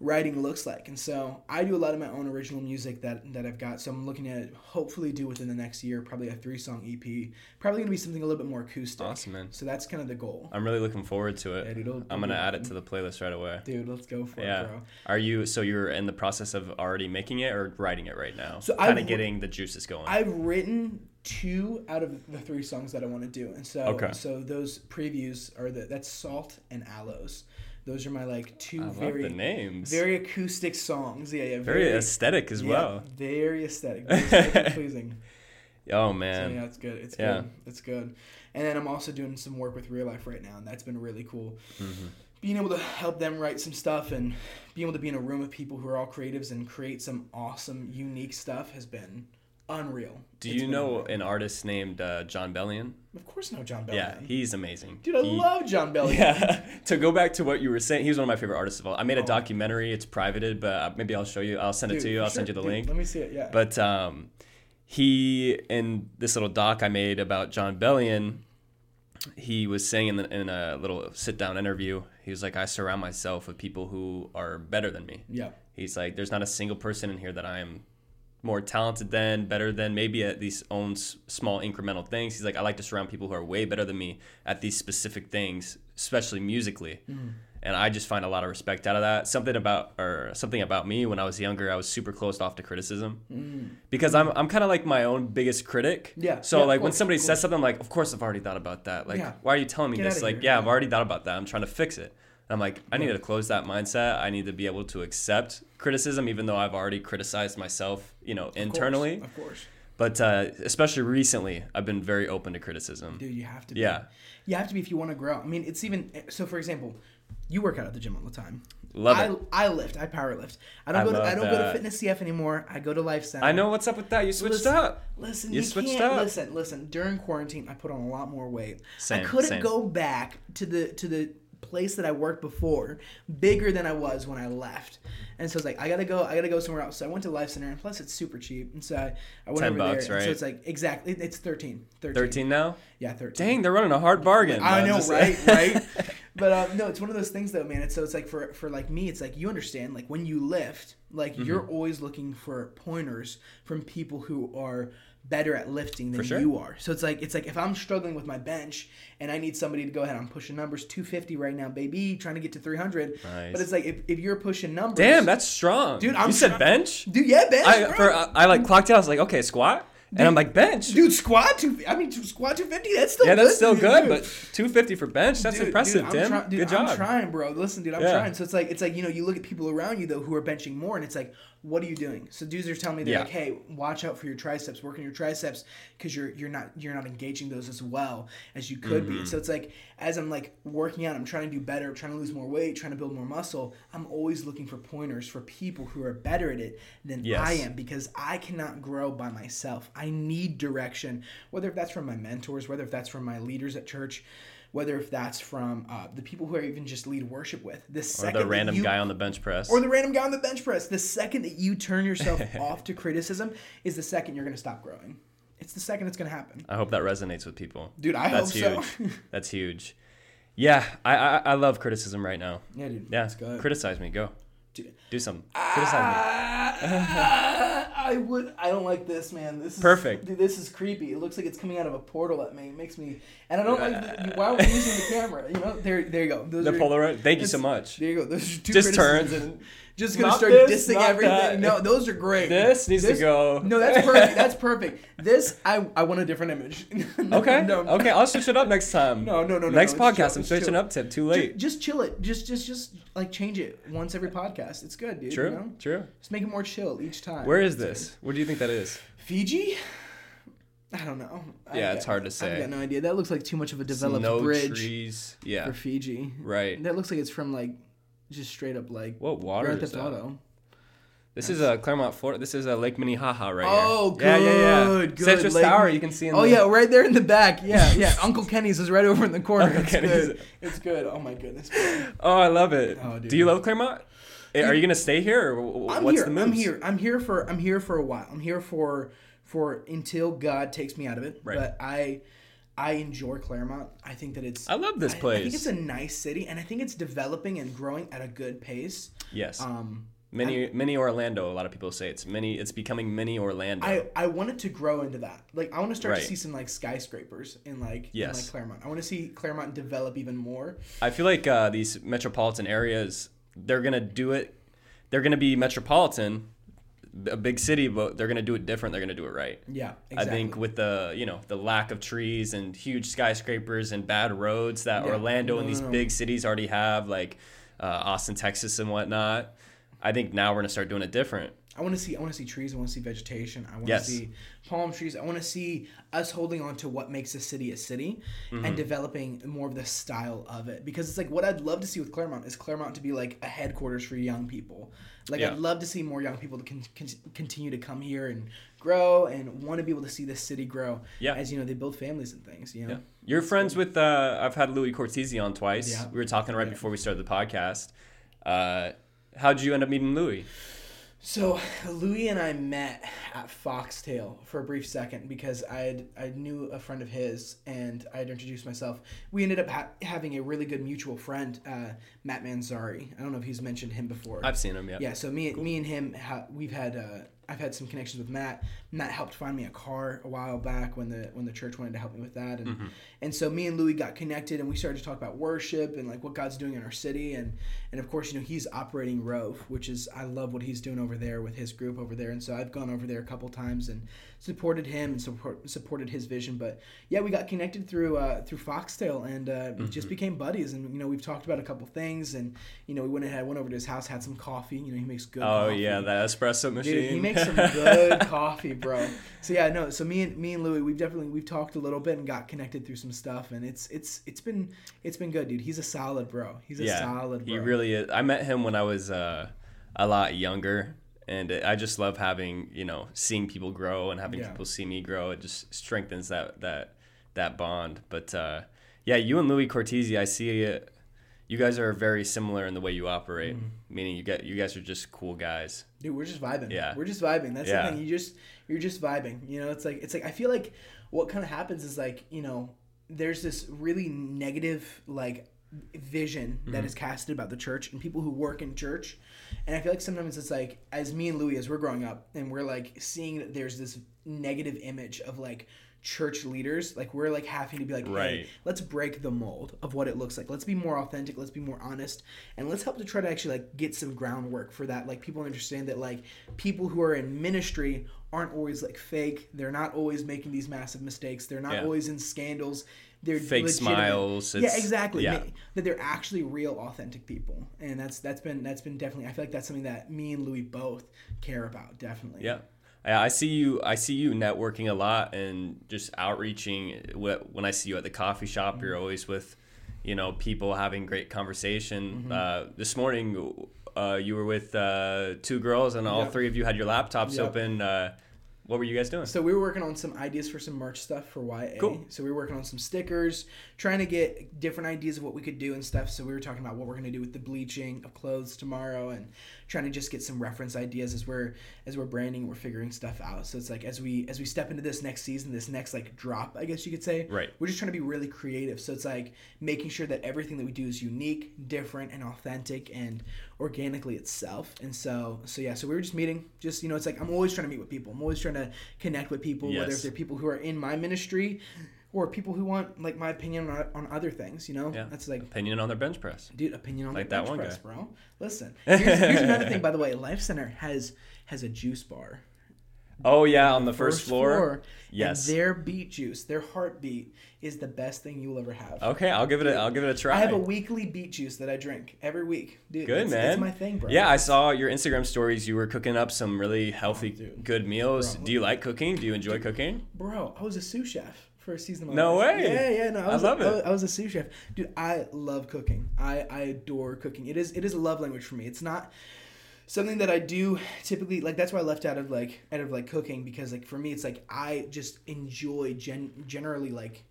writing looks like and so i do a lot of my own original music that that i've got so i'm looking at hopefully do within the next year probably a three song ep probably gonna be something a little bit more acoustic Awesome, man. so that's kind of the goal I'm really looking forward to Yeah, it. dude, I'm gonna add it to the playlist right away. dude let's go for Yeah. it bro Are you so you're in the process of already making it or writing it right now? So kind of getting the juices going. i've written two out of the three songs that i want to do and so Okay. so those previews are the that's salt and aloes those are my like two I very names. very acoustic songs yeah yeah very aesthetic as yeah, well. very aesthetic very pleasing Oh So man. yeah, it's good. It's Yeah. good. It's good. And then I'm also doing some work with Real Life right now, and that's been really cool. Mm-hmm. Being able to help them write some stuff and being able to be in a room with people who are all creatives and create some awesome, unique stuff has been unreal. Do It's you know an artist named uh, Jon Bellion? Of course, I know Jon Bellion. Yeah, he's amazing. Dude, I He- love Jon Bellion. Yeah. to go back to what you were saying, he's one of my favorite artists of all. I made a Oh. documentary. It's privated, but uh, maybe I'll show you. I'll send it to you. I'll send you the Dude, link. Let me see it. Yeah. But um, he in this little doc I made about Jon Bellion, he was saying in, the, in a little sit down interview, he was like, "I surround myself with people who are better than me." yeah. He's like, "There's not a single person in here that I am more talented than, better than, maybe at these own small incremental things." He's like, "I like to surround people who are way better than me at these specific things, especially musically." And I just find a lot of respect out of that. Something about or something about me when I was younger, I was super closed off to criticism because I'm I'm kind of like my own biggest critic. Yeah, So yeah, like when somebody says something, I'm like, of course I've already thought about that. Like, Yeah. why are you telling me Get this? Like, here, yeah, I've already thought about that. I'm trying to fix it. And I'm like, I need to close that mindset. I need to be able to accept criticism, even though I've already criticized myself, you know, Of course, internally. Of course. But uh, especially recently, I've been very open to criticism. Dude, you have to be. Yeah. You have to be if you want to grow. I mean, it's even so. For example, you work out at the gym all the time. Love I, it. I lift. I power lift. I don't I go to I don't go to. Fitness CF anymore. I go to Life Center. I know what's up with that. You switched Listen- up. Listen, You you, switched up. listen. Listen, during quarantine, I put on a lot more weight. Same, I couldn't same. go back to the to the place that I worked before, bigger than I was when I left. And so it's like I gotta go. I gotta go somewhere else. So I went to Life Center, and plus it's super cheap. And so I, I went 10 over bucks, there. And so right? it's like exactly. It's 13. 13. 13 now? Yeah, 13. Dang, they're running a hard bargain. I know, right? right. But um, no, it's one of those things though, man. It's so it's like for for like me, it's like you understand, like when you lift, like Mm-hmm. you're always looking for pointers from people who are better at lifting than sure. you are. So it's like it's like if I'm struggling with my bench and I need somebody to go ahead, I'm pushing numbers 250 right now, baby, trying to get to 300. Nice. But it's like if, if you're pushing numbers, Damn, that's strong. Dude, I'm you said bench? dude, yeah, bench, I, for, I, I like clocked it. I was like, okay, squat. and I'm like, bench. dude, squat two. I mean, squat 250. That's still yeah, good that's still dude. good, but 250 for bench, that's Dude, impressive, dude, Tim. I'm try- dude, Good job. I'm trying, bro. Listen, dude, I'm Yeah. trying. So it's like it's like you know you look at people around you though who are benching more, and it's like what are you doing? So dudes are telling me they're Yeah. like, hey, watch out for your triceps, work on your triceps because you're you're not you're not engaging those as well as you could Mm-hmm. be. So it's like as I'm like working out, I'm trying to do better, trying to lose more weight, trying to build more muscle. I'm always looking for pointers for people who are better at it than Yes. I am because I cannot grow by myself. I need direction, whether if that's from my mentors, whether if that's from my leaders at church. Whether if that's from uh, the people who I even just lead worship with, the second Or the random you guy on the bench press. or the random guy on the bench press. The second that you turn yourself off to criticism is the second you're going to stop growing. It's the second it's going to happen. I hope that resonates with people. Dude, I That's hope huge. so. That's huge. Yeah, I, I I love criticism right now. yeah, dude. Yeah, That's good. criticize me. Go. Dude. Do something. Criticize me. I would. I don't like this, man. This is Perfect. Dude, this is creepy. It looks like it's coming out of a portal at me. It makes me, and I don't like. Why are we using the camera? You know, there, there you go. Those The are, Polaroid. Thank you so much. There you go. Those are two Just turns and Just gonna Not start this, dissing everything. that. No, those are great. This needs to go. No, that's perfect. That's perfect. This, I, I want a different image. No, Okay. No, Okay. I'll switch it up next time. No, no, no, no, Next no, podcast, chill, I'm switching chill. up to too late. Just, chill it. Just, just, just like change it once every podcast. It's good, dude. True. You know? True. Just make it more chill each time. Where is this? Where do you think that is? Fiji? I don't know. I Yeah, it's hard to say. I've got no idea. That looks like too much of a developed no bridge trees. Yeah. for Fiji. Right. That looks like it's from like just straight up like What water Grand is Theft that? Auto. This is a Clermont, Florida. This is a Lake Minnehaha right here. Oh, here. Yeah, yeah, yeah. good, good. Citrus Lake Tower. You can see. In Oh the, yeah, right there in the back. Yeah, yeah. Uncle Kenny's is right over in the corner. Uncle it's Kenny's. good. It's good. Oh my goodness. Oh, I love it. Oh, dude. Do you love Clermont? Eh, Are you gonna stay here, or I'm what's here. the I'm here. I'm here for. I'm here for a while. I'm here for for until God takes me out of it. Right. But I I enjoy Clermont. I think that it's. I love this I- I, think it's a nice city, and I think it's developing and growing at a good pace. yes. Um, mini, mini Orlando. A lot of people say it's mini. It's becoming mini Orlando. I, I want it to grow into that. Like I want to start Right. to see some like skyscrapers in like in Yes. like Clermont. I want to see Clermont develop even more. I feel like uh, these metropolitan areas, they're gonna do it. They're gonna be metropolitan, a big city, but they're gonna do it different. They're gonna do it right. Yeah, exactly. I think with the you know the lack of trees and huge skyscrapers and bad roads that Yeah. Orlando No, and these no. big cities already have, like uh, Austin, Texas, and whatnot. I think now we're gonna start doing it different. I want to see I want to see trees. I want to see vegetation. I want Yes. to see palm trees. I want to see us holding on to what makes a city a city Mm-hmm. and developing more of the style of it. Because it's like what I'd love to see with Clermont is Clermont to be like a headquarters for young people. Like Yeah. I'd love to see more young people to con- con- continue to come here and grow and want to be able to see this city grow. Yeah. As you know, they build families and things. You know. Yeah. You're friends with uh I've had Louis Cortese on twice. Yeah. We were talking right Yeah. before we started the podcast. Uh how'd you end up meeting Louis? So Louis and I met at Foxtail for a brief second because I had I knew a friend of his and I had introduced myself. We ended up ha- having a really good mutual friend, uh, Matt Manzari. I don't know if he's mentioned him before. I've seen him, yeah. yeah, so me me and him ha- we've had uh, I've had some connections with Matt. Matt helped find me a car a while back when the when the church wanted to help me with that, and Mm-hmm. And so me and Louis got connected, and we started to talk about worship and like what God's doing in our city, and and of course you know he's operating Rove, which is I love what he's doing over there with his group over there, and so I've gone over there a couple times and supported him and support supported his vision, but yeah we got connected through uh, through Foxtail and uh, we just became buddies, and you know we've talked about a couple things, and you know we went ahead went over to his house had some coffee, you know he makes good. Oh coffee. yeah, that espresso machine. Dude, he makes some good coffee, bro. So yeah, no. So me and me and Louis, we've definitely we've talked a little bit and got connected through some stuff, and it's it's it's been it's been good, dude. He's a solid bro. He's a yeah, solid bro. he really is. I met him when I was uh, a lot younger, and I just love having you know seeing people grow and having Yeah. people see me grow. It just strengthens that that that bond. But uh, yeah, you and Louis Cortese, I see it. You guys are very similar in the way you operate. Mm-hmm. Meaning you get you guys are just cool guys. Dude, we're just vibing. Yeah. We're just vibing. That's Yeah. the thing. You just you're just vibing. You know, it's like it's like I feel like what kind of happens is like, you know, there's this really negative like vision that mm-hmm. is casted about the church and people who work in church. And I feel like sometimes it's like as me and Louis as we're growing up and we're like seeing that there's this negative image of like church leaders like we're like having to be like hey, Right. let's break the mold of what it looks like let's be more authentic let's be more honest and let's help to try to actually like get some groundwork for that like people understand that like people who are in ministry aren't always like fake they're not always making these massive mistakes they're not Yeah. always in scandals they're Fake legitimate. smiles, Yeah, exactly. yeah. That they're actually real, authentic people, and that's that's been that's been definitely. I feel like that's something that me and Louis both care about. Definitely. Yeah. Yeah, I see you. I see you networking a lot and just outreaching. When I see you at the coffee shop, Mm-hmm. you're always with, you know, people having great conversation. Mm-hmm. Uh, this morning, uh, you were with uh, two girls, and all Yep. three of you had your laptops Yep. open. Uh, what were you guys doing? So we were working on some ideas for some merch stuff for YA. Cool. So we were working on some stickers, trying to get different ideas of what we could do and stuff. So we were talking about what we're going to do with the bleaching of clothes tomorrow, and trying to just get some reference ideas as we're as we're branding, we're figuring stuff out. So it's like as we as we step into this next season, this next like drop, I guess you could say. Right. We're just trying to be really creative. So it's like making sure that everything that we do is unique, different, and authentic, and organically itself. And so so yeah. So we were just meeting. Just you know, it's like I'm always trying to meet with people. I'm always trying to connect with people, whether Yes. if they're people who are in my ministry or people who want like my opinion on, on other things. You know, Yeah. that's like. Opinion on their bench press. Dude, opinion on Like the that bench one press, guy. bro. Listen, here's, here's another thing. By the way, Life Center has has a juice bar. Oh yeah, on the first, floor. Yes. And their beet juice, their heartbeat, is the best thing you will ever have. Okay, I'll give it. A, I'll give it a try. I have a weekly beet juice that I drink every week. Dude, Good it's, man. It's my thing, bro. Yeah, I saw your Instagram stories. You were cooking up some really healthy, Oh, good meals. Bro. Do you like cooking? Do you enjoy cooking? Bro, I was a sous chef season of my No life. way. Yeah, yeah, no. I, I was love a, it. I was- a sous chef. Dude, I love cooking. I, I adore cooking. It is it is a love language for me. It's not something that I do typically like that's why I left out of like out of like cooking because like for me it's like I just enjoy gen generally like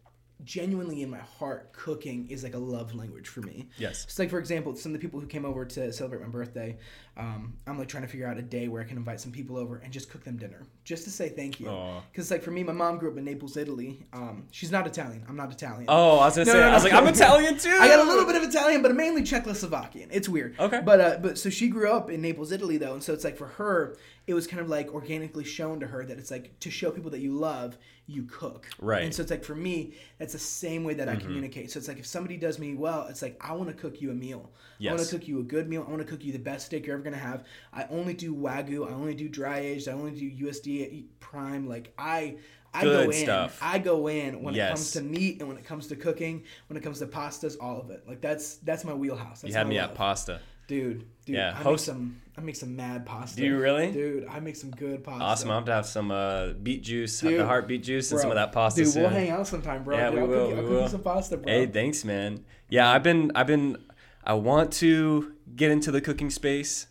genuinely in my heart cooking is like a love language for me. Yes. So like for example, some of the people who came over to celebrate my birthday, um, I'm like trying to figure out a day where I can invite some people over and just cook them dinner, just to say thank you. Because like for me, my mom grew up in Naples, Italy. Um, she's not Italian. I'm not Italian. Oh, I was gonna No, say. no, I was no. like, I'm Italian too. I got a little bit of Italian, but mainly Czechoslovakian. It's weird. Okay. But uh, but so she grew up in Naples, Italy, though, and so it's like for her, it was kind of like organically shown to her that it's like to show people that you love, you cook. Right. Mm-hmm. And so it's like for me, that's the same way that I communicate. So it's like if somebody does me well, it's like I want to cook you a meal. Yes. I want to cook you a good meal. I want to cook you the best steak you're ever gonna have. I only do wagyu. I only do dry aged. I only do USDA prime. Like I. I Good go in. stuff. I go in when it comes to meat and when it comes to cooking, when it comes to pastas, all of it. Like that's that's my wheelhouse. That's You had me love. at pasta. dude. Dude, Yeah, I host- make some. I make some mad pasta. Do you really? Dude, I make some good pasta. Awesome. I'll have to have some uh, beet juice, have Dude, the heart beet juice, and some of that pasta Dude, soon. we'll hang out sometime, bro. Yeah, Dude, we I'll will, Cook you, I'll we cook you some pasta, bro. Hey, thanks, man. Yeah, I've been, I've been, I want to get into the cooking space.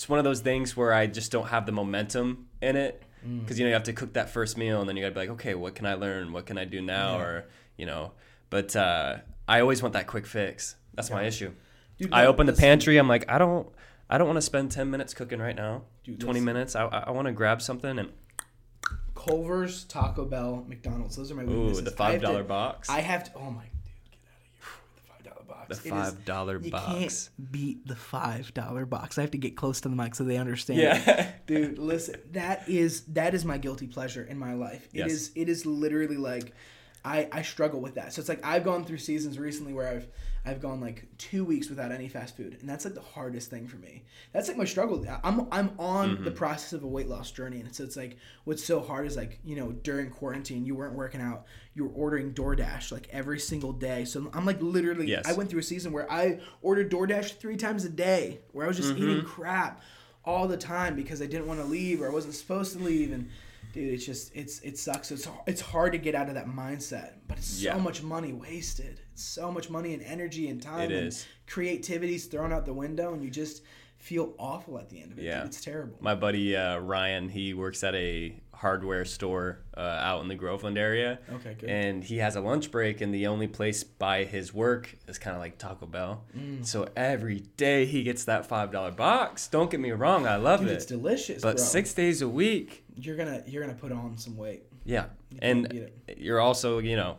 It's one of those things where I just don't have the momentum in it Mm. because you know you have to cook that first meal and then you gotta be like, okay, what can I learn? What can I do now? Yeah. Or you know, but uh, I always want that quick fix. That's my issue. Dude, I open the pantry. I'm like, I don't, I don't want to spend ten minutes cooking right now. Dude, Twenty minutes. I, I want to grab something and Culver's, Taco Bell, McDonald's. Those are my ooh, weaknesses. the I five dollar box. I have to. Oh my, dude, get out of here with the five dollar box. the It is- You can't beat the five dollar box. I have to get close to the mic so they understand. Yeah. dude. Listen, that is that is my guilty pleasure in my life. It Yes. is it is literally like I I struggle with that. So it's like I've gone through seasons recently where I've I've gone like two weeks without any fast food, and that's like the hardest thing for me. That's like my struggle. I'm I'm on Mm-hmm. the process of a weight loss journey, and so it's like what's so hard is like you know during quarantine you weren't working out, you were ordering DoorDash like every single day. So I'm like literally Yes. I went through a season where I ordered DoorDash three times a day, where I was just Mm-hmm. eating crap all the time because I didn't want to leave or I wasn't supposed to leave and dude it's just it's it sucks it's it's hard to get out of that mindset but it's so Yeah. much money wasted it's so much money and energy and time It and is. creativity's thrown out the window and you just feel awful at the end of it Yeah. dude. it's terrible My buddy uh, Ryan, he works at a hardware store uh, out in the Groveland area. Okay, good. And he has a lunch break, and the only place by his work is kind of like Taco Bell. Mm. So every day he gets that five dollar box. Don't get me wrong, I love dude it. it's delicious but bro. six days a week, you're gonna you're gonna put on some weight yeah. can't And you're also, you know,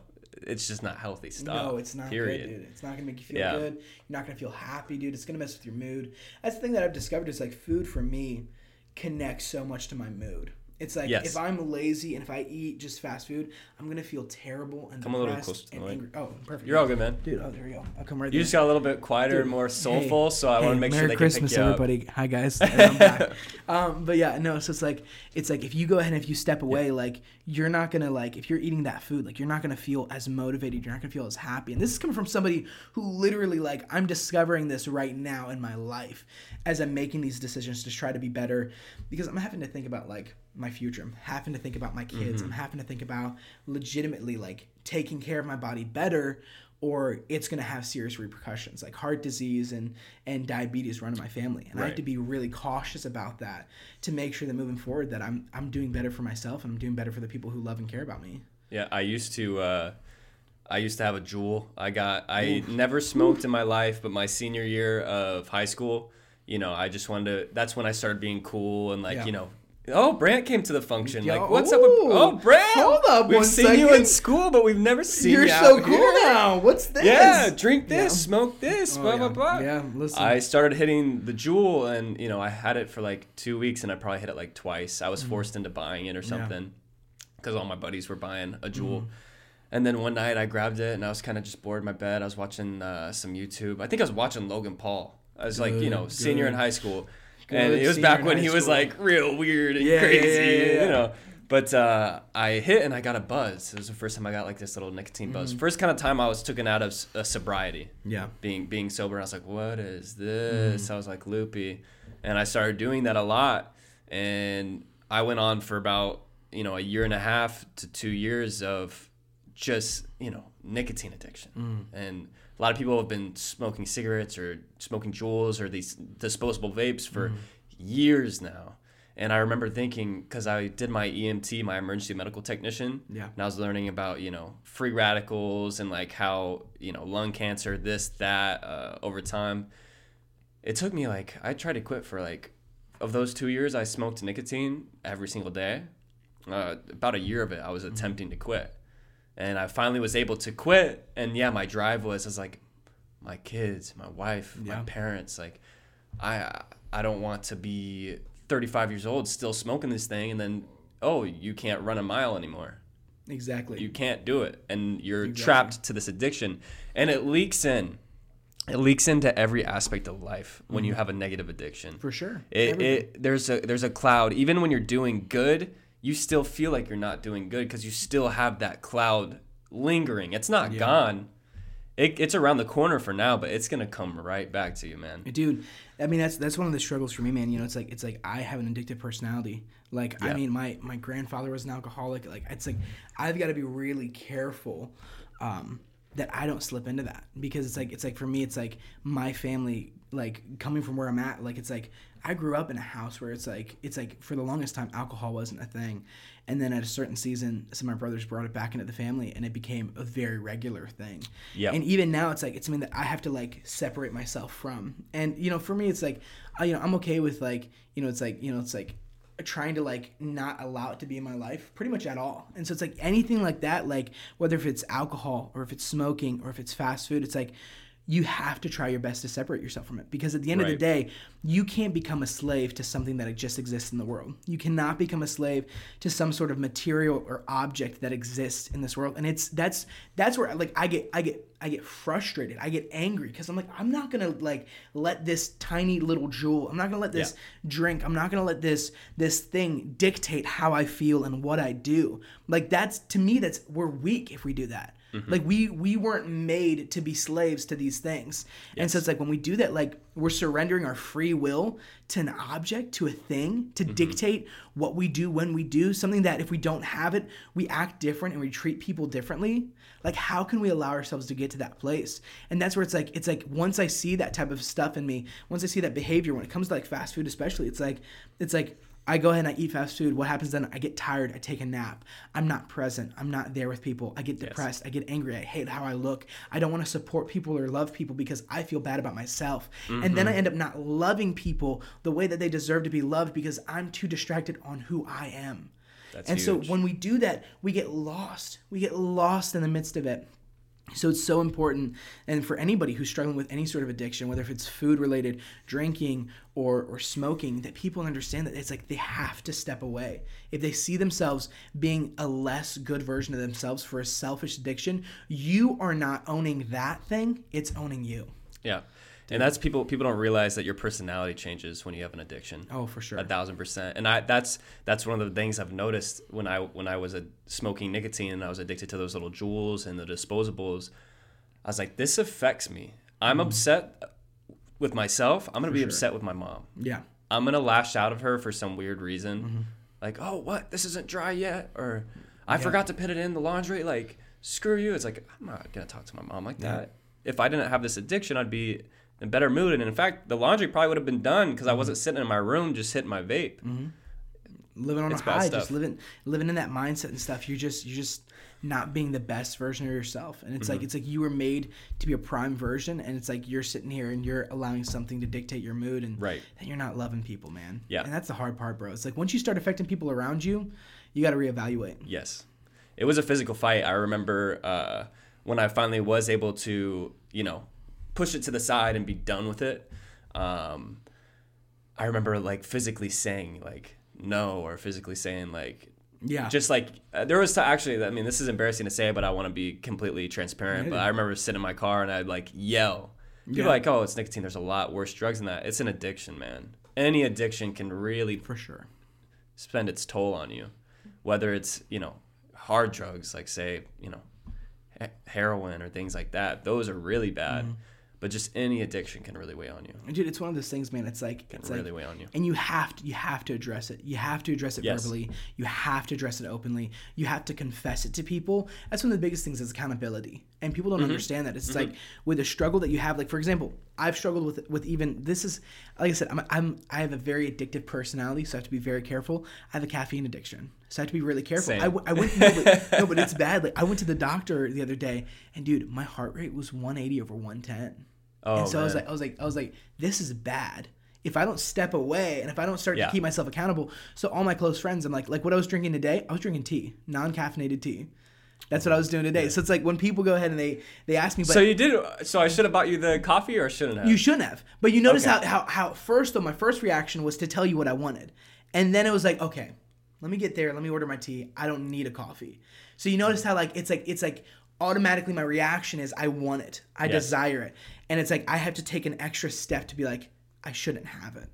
it's just not healthy stuff. No, it's not Period. good, dude. It's not gonna make you feel Yeah. good. You're not gonna feel happy, dude. It's gonna mess with your mood. That's the thing that I've discovered is like food for me connects so much to my mood. It's like Yes. if I'm lazy and if I eat just fast food, I'm gonna feel terrible and Come a little depressed closer to the and mic. angry. Oh, perfect. You're all good, man. dude. Oh, there we go. I'll come right there. You there. just got a little bit quieter Dude, and more hey, soulful, so I hey, want to make Merry sure they Christmas, can pick you up. everybody. Hi guys. I'm back. um, but yeah, no. So it's like it's like if you go ahead and if you step away, like you're not gonna like if you're eating that food, like you're not gonna feel as motivated. You're not gonna feel as happy. And this is coming from somebody who literally like I'm discovering this right now in my life as I'm making these decisions to try to be better because I'm having to think about like my future. I'm having to think about my kids. I'm having to think about legitimately like taking care of my body better or it's going to have serious repercussions like heart disease and and diabetes run in my family and i have to be really cautious about that to make sure that moving forward that i'm i'm doing better for myself and i'm doing better for the people who love and care about me Yeah, I used to. Uh, I used to have a Juul. I got. I never smoked in my life, but my senior year of high school, you know, I just wanted to. That's when I started being cool and like, Yeah. you know. Oh, Brant came to the function. Yo, like, what's up? With, ooh. oh, Brant! Hold up We've seen you in school, but we've never seen you're you. are so cool here. now what's this Yeah, drink this, Yeah. smoke this, Oh, blah yeah. blah blah. yeah listen I started hitting the Juul, and you know, I had it for like two weeks, and I probably hit it like twice. I was forced into buying it or Mm-hmm. Yeah. something because all my buddies were buying a Juul. Mm-hmm. And then one night I grabbed it, and I was kind of just bored in my bed. I was watching uh, some YouTube. I think I was watching Logan Paul. I was like, you know, Good, senior in high school, and it was back when he was school. like real weird and Yeah, crazy, yeah, you know. But uh, I hit and I got a buzz. It was the first time I got like this little nicotine Mm-hmm. buzz. First kind of time I was taken out of uh, sobriety yeah being being sober. I was like, what is Mm-hmm. this? I was like loopy, and I started doing that a lot. And I went on for about you know a year and a half to two years of just you know nicotine addiction. Mm. And a lot of people have been smoking cigarettes or smoking Juuls or these disposable vapes for Mm. years now. And I remember thinking, because I did my EMT, my emergency medical technician, Yeah. and I was learning about you know free radicals and like how you know lung cancer, this that uh, over time. It took me like I tried to quit for like of those two years I smoked nicotine every single day. Uh, about a year of it I was Mm-hmm. attempting to quit, and I finally was able to quit. And yeah, my drive was I was like, my kids, my wife, Yeah. my parents, like I I don't want to be 35 years old still smoking this thing and then oh you can't run a mile anymore. Exactly. You can't do it. And you're Exactly. trapped to this addiction. And it leaks in. It leaks into every aspect of life when you mm-hmm. have a negative addiction. For sure. It, Everything. it there's a there's a cloud. Even when you're doing good you still feel like you're not doing good because you still have that cloud lingering. It's not Yeah. gone. It, it's around the corner for now but it's gonna come right back to you man. Dude i mean that's that's one of the struggles for me man. You know it's like it's like i have an addictive personality. Like i mean my my grandfather was an alcoholic. Like it's like i've got to be really careful um that i don't slip into that because it's like it's like for me it's like my family like coming from where i'm at like it's like i grew up in a house where it's like it's like for the longest time alcohol wasn't a thing. And then at a certain season some of my brothers brought it back into the family and it became a very regular thing. Yep. and even now it's like it's something that i have to like separate myself from. And you know for me it's like I, you know i'm okay with like you know it's like you know it's like trying to like not allow it to be in my life pretty much at all. And so it's like anything like that like whether if it's alcohol or if it's smoking or if it's fast food it's like you have to try your best to separate yourself from it. Because at the end of the day you can't become a slave to something that just exists in the world. You cannot become a slave to some sort of material or object that exists in this world. And it's that's that's where like i get i get i get frustrated. I get angry because i'm like i'm not gonna like let this tiny little Juul i'm not gonna let this drink i'm not gonna let this this thing dictate how i feel and what i do. Like that's to me that's we're weak if we do that Mm-hmm. like we we weren't made to be slaves to these things. And so it's like when we do that like we're surrendering our free will to an object to a thing to mm-hmm. dictate what we do when we do something that if we don't have it we act different and we treat people differently. Like how can we allow ourselves to get to that place? And that's where it's like it's like once i see that type of stuff in me once i see that behavior when it comes to like fast food especially it's like it's like I go ahead and I eat fast food. What happens then? I get tired. I take a nap. I'm not present. I'm not there with people. I get depressed. I get angry. I hate how I look. I don't want to support people or love people because I feel bad about myself. And then I mm-hmm. end up not loving people the way that they deserve to be loved because I'm too distracted on who I am. That's and so when we do that, we get lost. We get lost in the midst of it. So it's so important, and for anybody who's struggling with any sort of addiction, whether if it's food related, drinking, or or smoking, that people understand that it's like they have to step away. If they see themselves being a less good version of themselves for a selfish addiction, you are not owning that thing; it's owning you. Yeah. And that's people people don't realize that your personality changes when you have an addiction. Oh, for sure. A thousand percent. And I that's that's one of the things I've noticed when I when I was a, smoking nicotine and I was addicted to those little Juuls and the disposables. I was like, this affects me. I'm Mm-hmm. upset with myself. I'm gonna be sure. upset with my mom. Yeah. I'm gonna lash out of her for some weird reason. Mm-hmm. Like, oh what? This isn't dry yet or I forgot to put it in the laundry, like, screw you. It's like, I'm not gonna talk to my mom like that. If I didn't have this addiction, I'd be in better mood. And in fact, the laundry probably would have been done because I wasn't sitting in my room just hitting my vape. living on It's a high, stuff. just living living in that mindset and stuff. You're just you're just not being the best version of yourself, and it's Mm-hmm. like it's like you were made to be a prime version, and it's like you're sitting here and you're allowing something to dictate your mood, and Right. then you're not loving people, man. Yeah. and that's the hard part, bro. It's like once you start affecting people around you, you got to reevaluate. Yes. It was a physical fight. I remember uh, when I finally was able to, you know, push it to the side and be done with it. Um, I remember like physically saying like no or physically saying like Yeah, just like uh, there was t- actually I mean this is embarrassing to say but I want to be completely transparent but I remember sitting in my car and I'd like yell people Yeah. are like oh it's nicotine there's a lot worse drugs than that it's an addiction man any addiction can really for sure. spend its toll on you whether it's you know hard drugs like say you know he- heroin or things like that those are really bad Mm-hmm. But just any addiction can really weigh on you And dude, it's one of those things, man. It's like can it's really like, weigh on you and you have to you have to address it. You have to address it Yes. verbally. You have to address it openly. You have to confess it to people. That's one of the biggest things is accountability. And people don't Mm-hmm. understand that. It's like with a struggle that you have. Like for example, I've struggled with with even this is like I said. I'm, I'm I have a very addictive personality, so I have to be very careful. I have a caffeine addiction, so I have to be really careful. I, w- I went no but, no, but it's bad. Like I went to the doctor the other day, and dude, my heart rate was 180 over 110. Oh and so I was like, I was like, I was like, this is bad. If I don't step away and if I don't start Yeah. to keep myself accountable, so all my close friends, I'm like, like what I was drinking today, I was drinking tea, non-caffeinated tea. That's what I was doing today. So it's like when people go ahead and they they ask me, but so you did so I should have bought you the coffee or shouldn't have you shouldn't have. But you notice Okay. how, how how first though my first reaction was to tell you what I wanted, and then it was like, okay, let me get there, let me order my tea. I don't need a coffee. So you notice how like it's like it's like automatically my reaction is I want it, I Yes. desire it, and it's like I have to take an extra step to be like I shouldn't have it.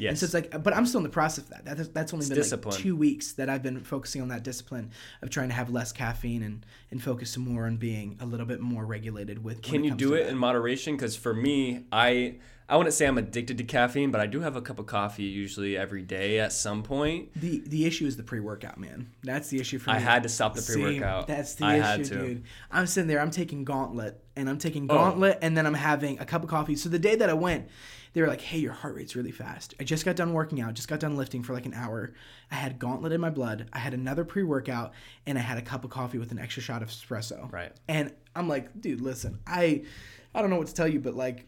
And so it's like, but I'm still in the process of that. That's, that's only been discipline. like two weeks that I've been focusing on that discipline of trying to have less caffeine and and focus more on being a little bit more regulated with. Can you do it that. in moderation? Because for me, I I wouldn't say I'm addicted to caffeine, but I do have a cup of coffee usually every day at some point. The the issue is the pre workout, man. That's the issue for me. I had to stop the pre-workout. That's the I issue, dude. I'm sitting there. I'm taking Gauntlet, and I'm taking Oh. Gauntlet, and then I'm having a cup of coffee. So the day that I went, they were like, "Hey, your heart rate's really fast." I just got done working out. Just got done lifting for like an hour. I had Gauntlet in my blood. I had another pre workout, and I had a cup of coffee with an extra shot of espresso. Right. And I'm like, dude, listen, I, I don't know what to tell you, but like,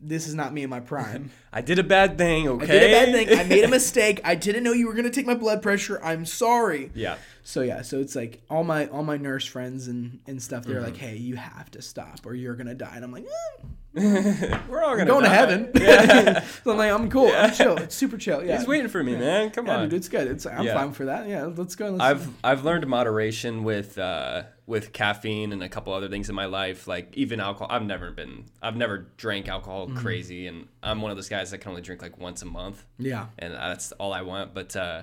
this is not me in my prime. I did a bad thing. Okay. I did a bad thing. I made a mistake. I didn't know you were gonna take my blood pressure. I'm sorry. yeah. So yeah, so it's like all my all my nurse friends and and stuff. They're Mm-hmm. like, "Hey, you have to stop, or you're gonna die." And I'm like, eh, We're all gonna "Going to heaven." Yeah. so I'm like, "I'm cool. I'm chill. It's super chill." Yeah, He's waiting for me, man. Come Yeah, on. dude, it's good. It's I'm Yeah. fine for that. Yeah, let's go. Let's, I've I've learned moderation with uh, with caffeine and a couple other things in my life, like even alcohol. I've never been I've never drank alcohol Mm-hmm. crazy, and I'm one of those guys that can only drink like once a month, yeah. and that's all I want. But uh,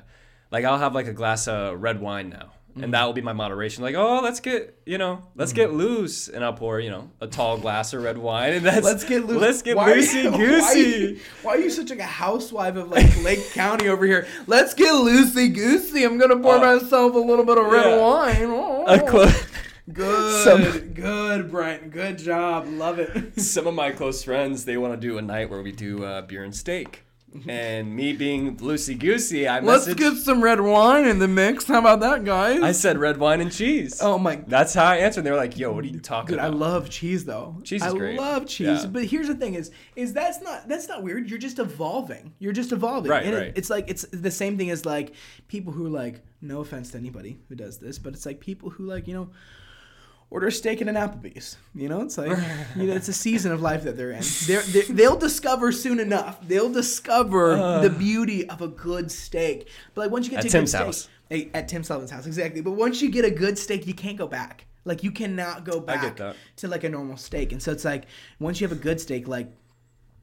like I'll have like a glass of red wine now. Mm-hmm. And that will be my moderation. Like, oh, let's get, you know, let's get loose, and I'll pour, you know, a tall glass of red wine, and that's Let's get loose. Let's get Why loosey you, goosey. why are you such like a housewife of like Lake County over here? Let's get loosey goosey. I'm gonna pour Oh. myself a little bit of red Yeah. wine. Oh. A Good, Some- good, Brian. Good job. Love it. some of my close friends they want to do a night where we do uh, beer and steak and me being loosey goosey i Let's get some red wine in the mix. How about that, guys? i said red wine and cheese oh my that's how i answered they were like yo what are you talking Dude, I love cheese though. Cheese is I great. love cheese, Yeah. but here's the thing: is is that's not that's not weird. You're just evolving. You're just evolving. Right, And it- right. it's like it's the same thing as like people who like. No offense to anybody who does this, but it's like people who like you know order a steak and an Applebee's. You know, it's like you know, it's a season of life that they're in. They're, they're, they'll discover soon enough. They'll discover uh. the beauty of a good steak. But like once you get to a Tim's good steak, house. Hey, at Tim Sullivan's house, exactly. But once you get a good steak, you can't go back. Like you cannot go back to like a normal steak. And so it's like once you have a good steak, like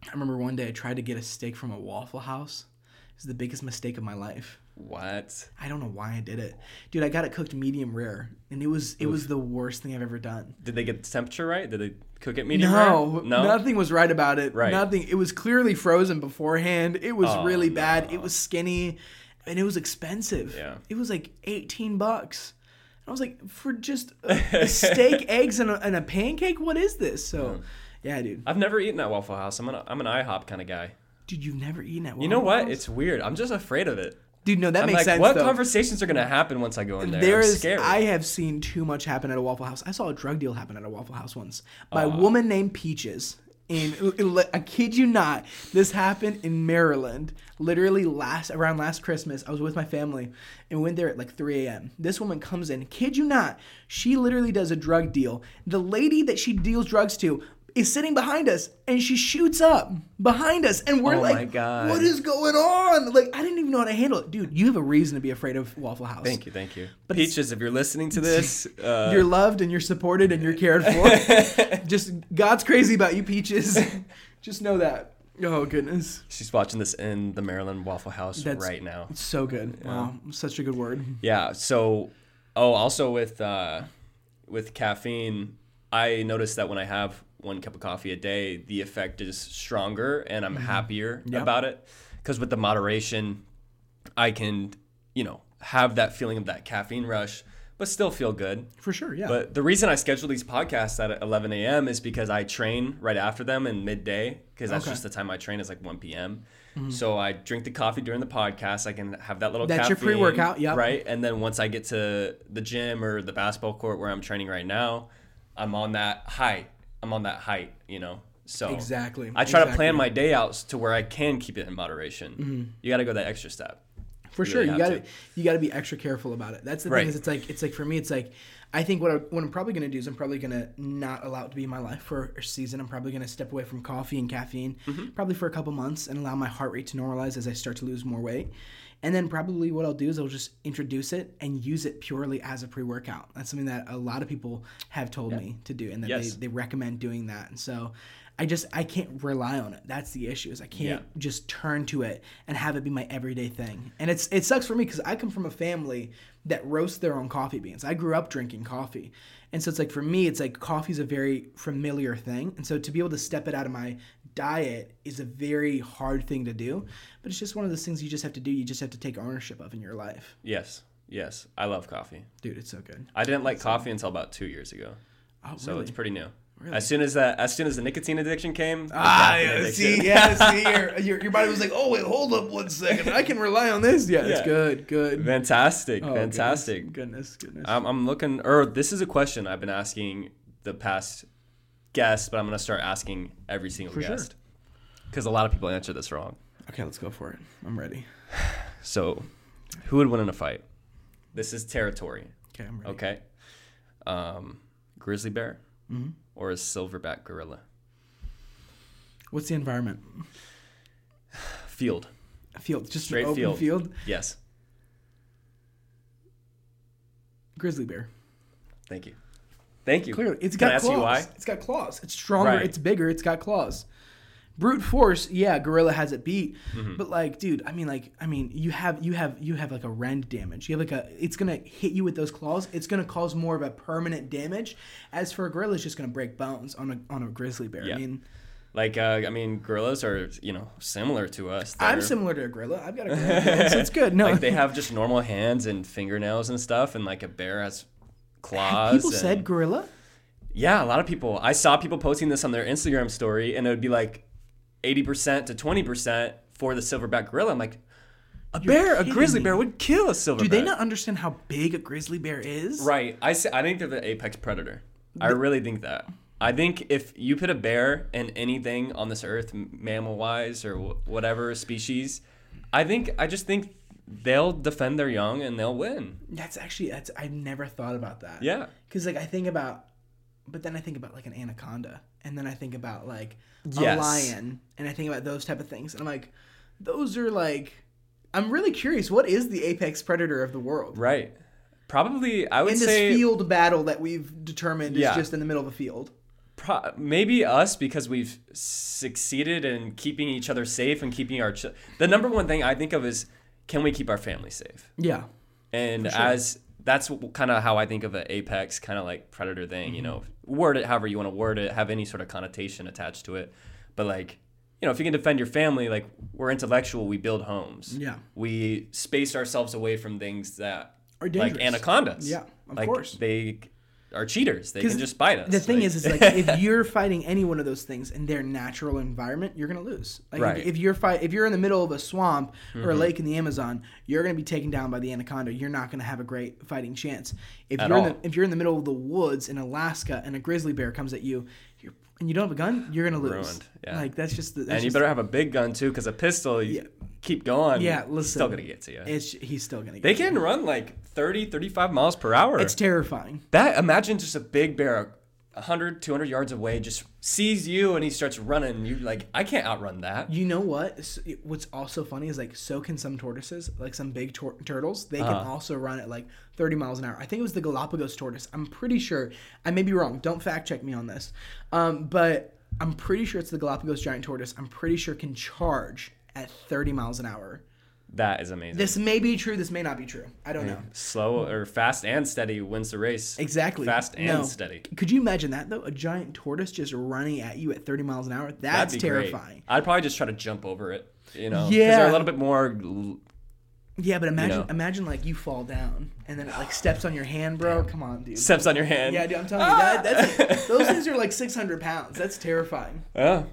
I remember one day I tried to get a steak from a Waffle House. It was the biggest mistake of my life. What? I don't know why I did it, dude. I got it cooked medium rare, and it was it was the worst thing I've ever done. Did they get the temperature right? Did they cook it medium No, rare? No. nothing was right about it. Right. Nothing. It was clearly frozen beforehand. It was Oh, really bad. no. It was skinny, and it was expensive. Yeah. It was like eighteen bucks. And I was like, for just a, a steak, eggs, and a, and a pancake. What is this? So, yeah, dude. I've never eaten at Waffle House. I'm an I'm an IHOP kind of guy. Dude, you've never eaten at. Waffle House. You know what? House? It's weird. I'm just afraid of it. Dude. No, that I'm makes like, sense. what though. conversations are gonna happen once I go in there? There I'm is. scared. I have seen too much happen at a Waffle House. I saw a drug deal happen at a Waffle House once by a uh. woman named Peaches. In I kid you not, this happened in Maryland. Literally last around last Christmas, I was with my family and went there at like 3 a.m. This woman comes in. Kid you not, she literally does a drug deal. The lady that she deals drugs to is sitting behind us and she shoots up behind us and we're Oh like my God. what is going on like i didn't even know how to handle it dude you have a reason to be afraid of waffle house Thank you, thank you. But Peaches, if you're listening to this, uh, you're loved and you're supported and you're cared for. Just God's crazy about you, Peaches. Just know that. Oh goodness, she's watching this in the Maryland Waffle House That's- right now. it's so good. Wow, such a good word. Yeah. So, oh, also with uh, with caffeine, I noticed that when I have one cup of coffee a day, the effect is stronger and I'm happier Yep. about it. Because with the moderation, I can, you know, have that feeling of that caffeine rush, but still feel good. For sure, yeah. But the reason I schedule these podcasts at 11 a.m. is because I train right after them in midday because that's Okay. Mm-hmm. just the time I train is like 1 p.m. So I drink the coffee during the podcast. I can have that little That's your caffeine, pre-workout, yeah. Right. And then once I get to the gym or the basketball court where I'm training right now, I'm on that height. I'm on that height, you know. So Exactly, I try to exactly. Mm-hmm. plan my day out to where I can keep it in moderation. You got to go that extra step. for you sure, really you got to you got to be extra careful about it. That's the Right. thing. Is it's like it's like for me, it's like I think what I, what I'm probably gonna do is I'm probably gonna not allow it to be in my life for a season. I'm probably gonna step away from coffee and caffeine, Mm-hmm. probably for a couple months, and allow my heart rate to normalize as I start to lose more weight. And then probably what I'll do is I'll just introduce it and use it purely as a pre workout. That's something that a lot of people have told me to do, and that Yes. they, they recommend doing that. And so. I just I can't rely on it. That's the issue. Is I can't Yeah. just turn to it and have it be my everyday thing. And it's it sucks for me because I come from a family that roasts their own coffee beans. I grew up drinking coffee, and so it's like for me, it's like coffee's a very familiar thing, and so to be able to step it out of my diet is a very hard thing to do. But it's just one of those things you just have to do. You just have to take ownership of in your life, Yes. Yes. I love coffee. dude. It's so good. I didn't like coffee until about two years ago. Oh, So really? it's pretty new. Really? As soon as that, as soon as the nicotine addiction came, Ah, yeah, addiction- see, yeah, see, your, your, your body was like, oh wait, hold up one second, I can rely on this. Yeah, it's good, good. fantastic, Oh, fantastic. Goodness, goodness. goodness. I'm, I'm looking, or this is a question I've been asking the past guests, but I'm gonna start asking every single For guest because a lot of people answer this wrong. okay, let's go for it. I'm ready. So, who would win in a fight? This is territory. Okay, I'm ready. Okay. Um, grizzly bear Mm-hmm. or a silverback gorilla? What's the environment? Field. A field, just Straight an open field. field. Yes. Grizzly bear. Thank you. Thank you. Clearly, it's Can got claws. why? It's got claws. It's stronger. Right. It's bigger. It's got claws. Brute force, yeah, gorilla has it beat. Mm-hmm. But like, dude, I mean, like, I mean, you have you have you have like a rend damage. You have like a, it's gonna hit you with those claws. It's gonna cause more of a permanent damage. As for a gorilla, it's just gonna break bones on a on a grizzly bear. Yeah. I mean, Like, uh, I mean, gorillas are, you know, similar to us. I'm similar to a gorilla. I've got a gorilla, so it's good. No, Like, they have just normal hands and fingernails and stuff, and like a bear has claws. people said gorilla. Yeah, a lot of people. I saw people posting this on their Instagram story, and it would be like 80% to 20% for the silverback gorilla. I'm like, a bear, a grizzly bear would kill a silverback. Do they not understand how big a grizzly bear is? Right. I, say, I think they're the apex predator. I really think that. I think if you put a bear in anything on this earth, mammal wise or whatever species, I think, I just think they'll defend their young and they'll win. That's actually that's I've never thought about that. Yeah. Because like I think about but then I think about like an anaconda, and then I think about like a Yes. lion, and I think about those type of things, and I'm like, those are like, I'm really curious. What is the apex predator of the world? Right. Probably, I would In this say field battle that we've determined Yeah. is just in the middle of a field. pro- maybe us because we've succeeded in keeping each other safe and keeping our. Ch- the number one thing I think of is can we keep our family safe? Yeah. And sure. as that's kind of how I think of an apex kind of like predator thing, you know, mm-hmm. word it however you want to word it, have any sort of connotation attached to it. But like, you know, if you can defend your family, like we're intellectual, we build homes. Yeah. We space ourselves away from things that Are dangerous. like anacondas. Yeah, of like course. They are cheaters. They can just bite us. The thing Like- is, is like if you're fighting any one of those things in their natural environment, you're gonna lose. Like Right. if, if you're fight, if you're in the middle of a swamp or a Mm-hmm. lake in the Amazon, you're gonna be taken down by the anaconda. You're not gonna have a great fighting chance. If At you're in the if you're in the middle of the woods in Alaska and a grizzly bear comes at you, you're, and you don't have a gun, you're gonna lose. Ruined, yeah. Like that's just the, that's and you just- better have a big gun too, because a pistol, you Yeah. Keep going. Yeah, listen. still gonna get to you. It's he's still gonna. Get they can you. run like 30, 35 miles per hour. It's terrifying. that imagine just a big bear 100 200 yards away just sees you and he starts running you like i can't outrun that You know what? What's also funny is like so can some tortoises, like some big tor- turtles. They can Uh-huh. also run at like 30 miles an hour. I think it was the Galapagos tortoise. I'm pretty sure. I may be wrong. Don't fact check me on this. Um, but I'm pretty sure it's the Galapagos giant tortoise. I'm pretty sure can charge at 30 miles an hour. that is amazing This may be true. This may not be true. I don't know. slow or fast and steady wins the race Exactly. fast and No. steady Could you imagine that though? A giant tortoise just running at you at 30 miles an hour? That's That'd be great. terrifying. i'd probably just try to jump over it you know because Yeah. they're a little bit more Yeah, but imagine know. imagine like you fall down and then it like steps on your hand, bro. Come on, dude. steps on your hand Yeah, dude, I'm telling you that. Ah! That's like, those things are like 600 pounds. That's terrifying, yeah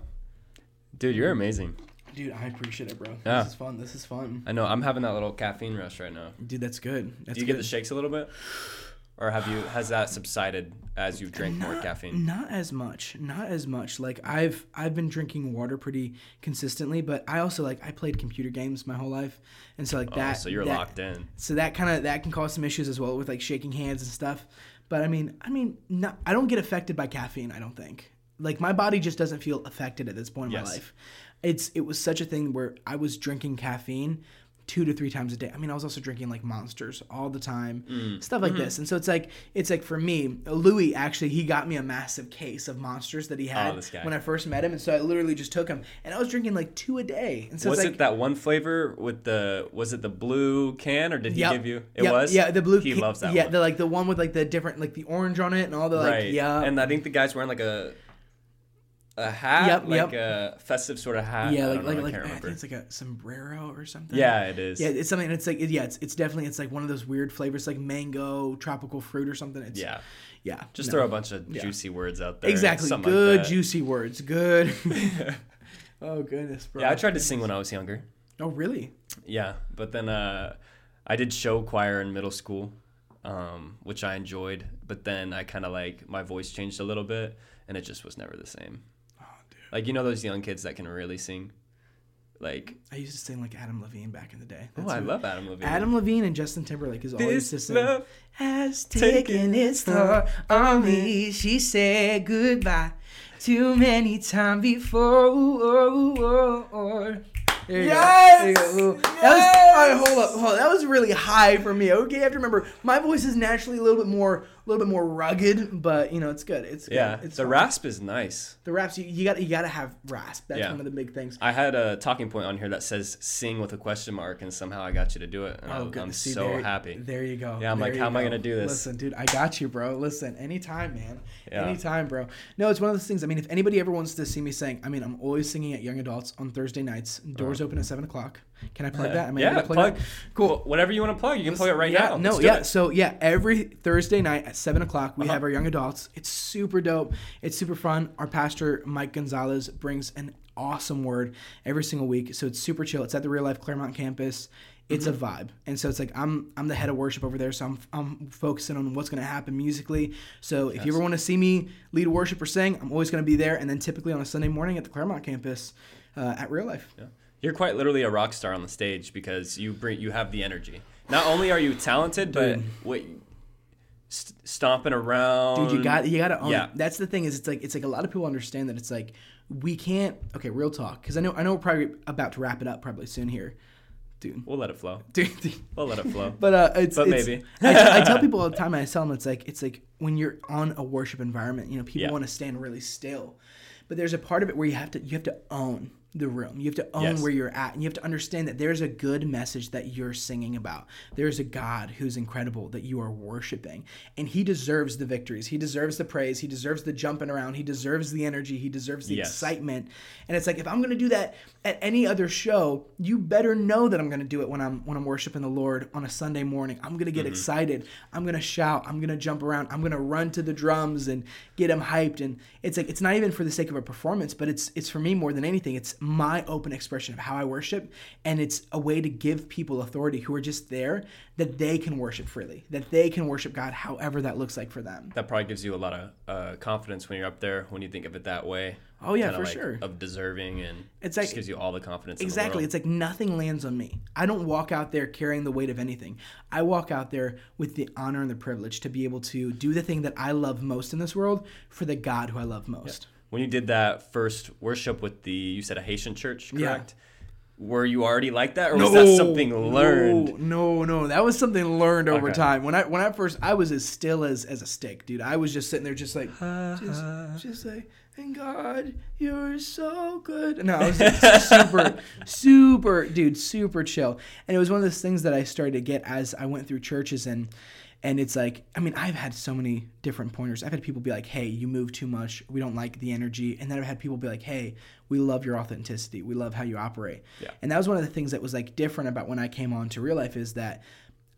dude you're amazing dude. I appreciate it, bro. Yeah. This is fun. This is fun, i know i'm having that little caffeine rush right now dude. That's good. That's do you good. get the shakes a little bit or have you has that subsided as you've drank more caffeine Not as much. Not as much. Like I've I've been drinking water pretty consistently, but I also like I played computer games my whole life, and so like oh, that. so you're that- locked in So that kind of that can cause some issues as well with like shaking hands and stuff. But I mean, I mean, not, I don't get affected by caffeine. I don't think. Like my body just doesn't feel affected at this point in Yes. my life. It's it was such a thing where I was drinking caffeine two to three times a day. I mean, I was also drinking like monsters all the time, Mm. stuff Mm-hmm. like this. And so it's like it's like for me, Louis actually he got me a massive case of monsters that he had Oh, when I first met him, and so I literally just took them, and I was drinking like two a day. And so was it's it that one flavor with the was it the blue can or did he Yep. give you it Yep. was yeah the blue he ca- loves that yeah one the like the one with like the different like the orange on it and all the like right yeah and I think the guy's wearing like a a hat Yep, like yep. a festive sort of hat? Yeah like know, like I like I think it's like a sombrero or something. Yeah it is. Yeah it's something it's like yeah it's it's definitely it's like one of those weird flavors like mango tropical fruit or something. It's yeah. yeah just no. throw a bunch of Yeah. juicy words out there exactly. good like juicy words. Good. Oh goodness bro. Yeah I tried to sing when I was younger. Oh really? Yeah but then uh I did show choir in middle school um which I enjoyed but then I kind of like my voice changed a little bit and it just was never the same like you know those young kids that can really sing like I used to sing like Adam Levine back in the day oh I who- love Adam Levine Adam Levine and Justin Timberlake is used to this sing. love has taken its toll on me. She said goodbye too many times before. Oh, oh, oh. There you Yes! go. There you go. Ooh. That was, all right, hold up, hold up. That was really high for me. Okay, I have to remember my voice is naturally a little bit more, little bit more rugged, but you know it's good. It's good. Yeah, It's the fine. rasp is nice. The raps you, you got you got to have rasp. That's Yeah. one of the big things. I had a talking point on here that says "sing" with a question mark, and somehow I got you to do it. And Oh, I'm, good. I'm See, so there, happy. There you go. Yeah, I'm like, how you am I gonna do this? Listen, dude, I got you, bro. Listen, anytime, man. Yeah. Anytime, bro. No, it's one of those things. I mean, if anybody ever wants to see me sing, I mean, I'm always singing at Young Adults on Thursday nights. Doors uh-huh. open at seven o'clock. Can I plug that? Am I yeah, plug, plug. Cool. Whatever you want to plug, you can plug it right yeah, now. No, Let's yeah. So yeah, every Thursday night at seven o'clock we Uh-huh. have our young adults. It's super dope. It's super fun. Our pastor Mike Gonzalez brings an awesome word every single week. So it's super chill. It's at the Real Life Clermont campus. It's Mm-hmm. a vibe, and so it's like I'm I'm the head of worship over there, so I'm I'm focusing on what's gonna happen musically. So if you ever want to see me lead worship or sing, I'm always gonna be there. And then typically on a Sunday morning at the Clermont campus uh, at Real Life. Yeah. You're quite literally a rock star on the stage because you bring you have the energy. Not only are you talented, but Dude. what st- stomping around. dude you got you got to own yeah. it that's the thing is it's like it's like a lot of people understand that it's like we can't okay real talk because i know i know we're probably about to wrap it up probably soon here dude We'll let it flow. dude, dude. We'll let it flow. but uh it's But it's- maybe. I, I tell people all the time i tell them it's like it's like when you're on a worship environment you know people Yeah. want to stand really still but there's a part of it where you have to you have to own the room. You have to own Yes. where you're at and you have to understand that there's a good message that you're singing about. There's a god who's incredible that you are worshiping and he deserves the victories. He deserves the praise. He deserves the jumping around. He deserves the energy. He deserves the Yes. excitement. And it's like if i'm going to do that at any other show you better know that i'm going to do it when i'm when i'm worshiping the lord on a sunday morning. I'm going to get Mm-hmm. excited. I'm going to shout. I'm going to jump around. I'm going to run to the drums and get them hyped. And it's like it's not even for the sake of a performance but it's it's for me more than anything. It's my open expression of how i worship and it's a way to give people authority who are just there that they can worship freely that they can worship god however that looks like for them. That probably gives you a lot of uh, confidence when you're up there when you think of it that way. Oh, yeah, for like sure. Of deserving and It's it like- just gives you all the confidence. Exactly. In It's like nothing lands on me. I don't walk out there carrying the weight of anything. I walk out there with the honor and the privilege to be able to do the thing that I love most in this world for the God who I love most. when you did that first worship with the you said a Haitian church, Yeah. correct? Were you already like that, or was that something learned? No, no, no. That was something learned over Okay. time. When I when I first I was as still as as a stick, dude. I was just sitting there just like just just like and God, you're so good. No, I was like, super, super, dude, super chill. And it was one of those things that I started to get as I went through churches and and it's like, I mean, I've had so many different pointers. I've had people be like, "Hey, you move too much. We don't like the energy." And then I've had people be like, "Hey, we love your authenticity. We love how you operate." Yeah. And that was one of the things that was like different about when I came on to real life is that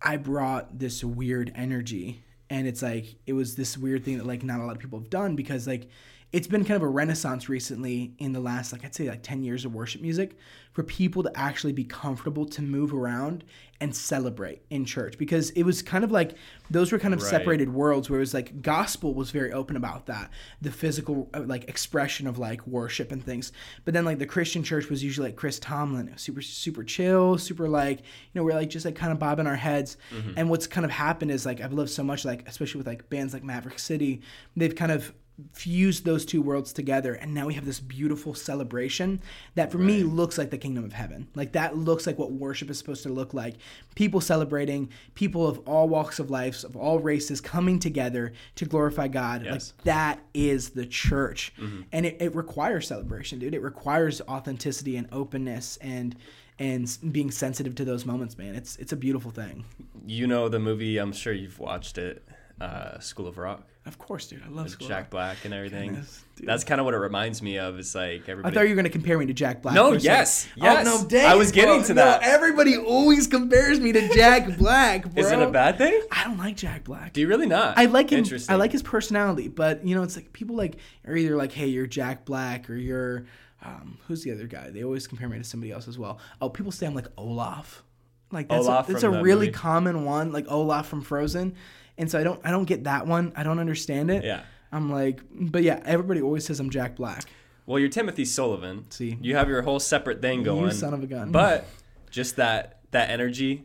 I brought this weird energy and it's like it was this weird thing that like not a lot of people have done because like it's been kind of a renaissance recently in the last like I'd say like 10 years of worship music for people to actually be comfortable to move around and celebrate in church because it was kind of like those were kind of Right. separated worlds where it was like gospel was very open about that. The physical uh, like expression of like worship and things. But then like the christian church was usually like chris tomlin super super chill super like you know we're like just like kind of bobbing our heads. And what's kind of happened is like i've loved so much like especially with like bands like maverick city they've kind of fused those two worlds together and now we have this beautiful celebration that for me looks like the kingdom of heaven like that looks like what worship is supposed to look like people celebrating people of all walks of life of all races coming together to glorify god Yes. like that is the church and it, it requires celebration dude it requires authenticity and openness and and being sensitive to those moments man it's it's a beautiful thing You know the movie. I'm sure you've watched it. Uh, School of Rock. Of course dude i love with Jack Rock. Black and everything. Goodness. That's kind of what it reminds me of. It's like everybody. I thought you were gonna compare me to Jack Black. No, a second. yes, yes. Oh no, dang I was getting bro. to No, that. everybody always compares me to Jack Black, bro. Is it a bad thing? I don't like Jack Black. Do you really not? I like him. Interesting. I like his personality, but you know, it's like people like are either like, "Hey, you're Jack Black," or "You're um, who's the other guy?" They always compare me to somebody else as well. Oh, people say I'm like Olaf. Like that's Olaf a, that's a really movie. common one, like Olaf from Frozen, and so I don't I don't get that one. I don't understand it. Yeah. I'm like, but yeah, everybody always says I'm Jack Black. Well, you're Timothy Sullivan. See. you have your whole separate thing going. You son of a gun. But just that that energy,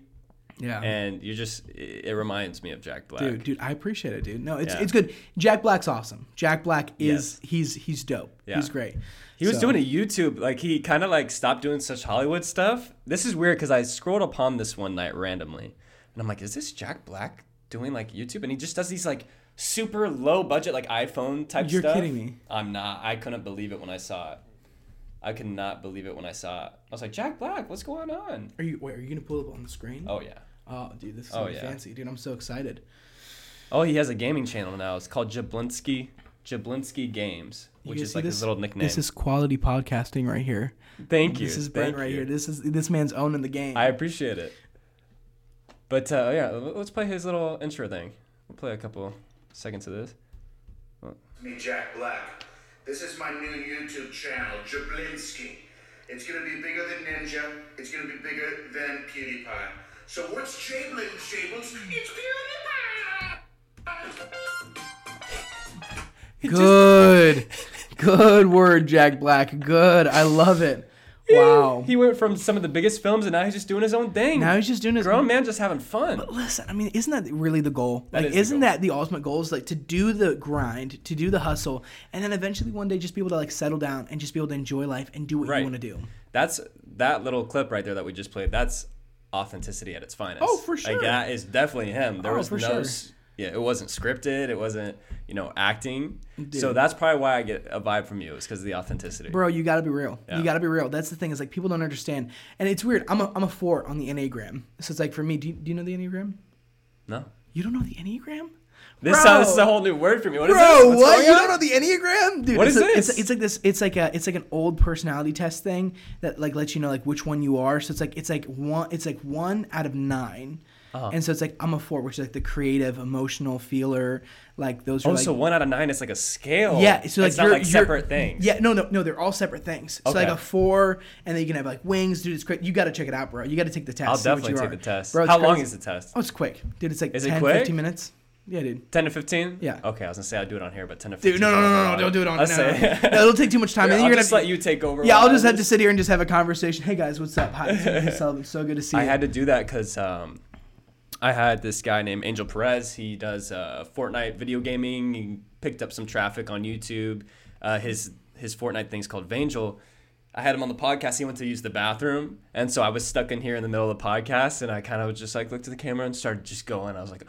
Yeah. and you just it, it reminds me of Jack Black. Dude, dude, I appreciate it, dude. No, it's Yeah. it's good. Jack Black's awesome. Jack Black is he's he's dope. Yeah. He's great. He was So- doing a YouTube, like he kind of like stopped doing such Hollywood stuff. This is weird because I scrolled upon this one night randomly, and I'm like, is this Jack Black doing like YouTube? And he just does these like super low budget like iPhone type stuff. You're stuff. kidding me. I'm not. I couldn't believe it when I saw it. I could not believe it when I saw it. I was like, Jack Black, what's going on? Are you wait, are you gonna pull up on the screen? Oh yeah. Oh, dude, this is Oh, so yeah. fancy, dude. I'm so excited. Oh, he has a gaming channel now. It's called Jablinski Jablinski Games, which is like his this? little nickname. This is quality podcasting right here. Thank you. This is Thank right you. here. This is this man's owning the game. I appreciate it. But uh, yeah, let's play his little intro thing. We'll play a couple seconds of this. me, Jack Black. This is my new YouTube channel, Jablinski. It's gonna be bigger than Ninja. It's gonna be bigger than PewDiePie. So what's Jablin, Jables? It's PewDiePie! Good, good word, Jack Black. Good. I love it. Wow. He went from some of the biggest films and now he's just doing his own thing. Now he's just doing his grown man just having fun. But listen, I mean, isn't that really the goal? That like, is isn't goal. that the ultimate goal? Is like to do the grind, to do the hustle, and then eventually one day just be able to like settle down and just be able to enjoy life and do what Right. you want to do. That's that little clip right there that we just played. That's authenticity at its finest. Oh, for sure. Like that is definitely him. There Oh, was for no, sure. Yeah, it wasn't scripted. It wasn't, you know, acting. So that's probably why I get a vibe from you. Is because of the authenticity. Bro, you gotta be real. Yeah. You gotta be real. That's the thing is like people don't understand, and it's weird. I'm a I'm a four on the enneagram. So it's like for me, do you, do you know the enneagram? No. You don't know the enneagram? This Bro. sounds this is a whole new word for me. What is Bro, this? What? You on? don't know the Enneagram? Dude, What it's is a- It's, it's like this it's like a it's like an old personality test thing that like lets you know like which one you are. So it's like it's like one it's like one out of 9 Uh-huh. And so it's like I'm a four, which is like the creative, emotional feeler. Like those are Oh, like so one out of nine is like a scale. yeah, so like it's you're, like you're- separate things. Yeah, no, no, no, they're all separate things. Okay. So like a four, and then you can have like wings, dude. It's great. You got to check it out, bro. You got to take the test. I'll definitely take are. the test. Bro, How long is the test? Oh, it's quick, dude. It's like Is it 10, quick? 15 minutes. Yeah, dude. Ten to fifteen. Yeah. Okay, I was gonna say I'd do it on here, but ten to fifteen. Dude, no, no, no, no, no, don't do it on. No, I'll say. no, it'll take too much time. and then I'll you're just gonna let you take over. Yeah, I'll just have to sit here and just have a conversation. Hey guys, what's up? Hi, it's Sullivan. So good to see you. I had to do that because um, I had this guy named Angel Perez. He does uh, Fortnite video gaming. He picked up some traffic on YouTube. Uh, his his Fortnite thing's called Vangel. I had him on the podcast. He went to use the bathroom, and so I was stuck in here in the middle of the podcast, and I kind of just like looked at the camera and started just going. I was like, I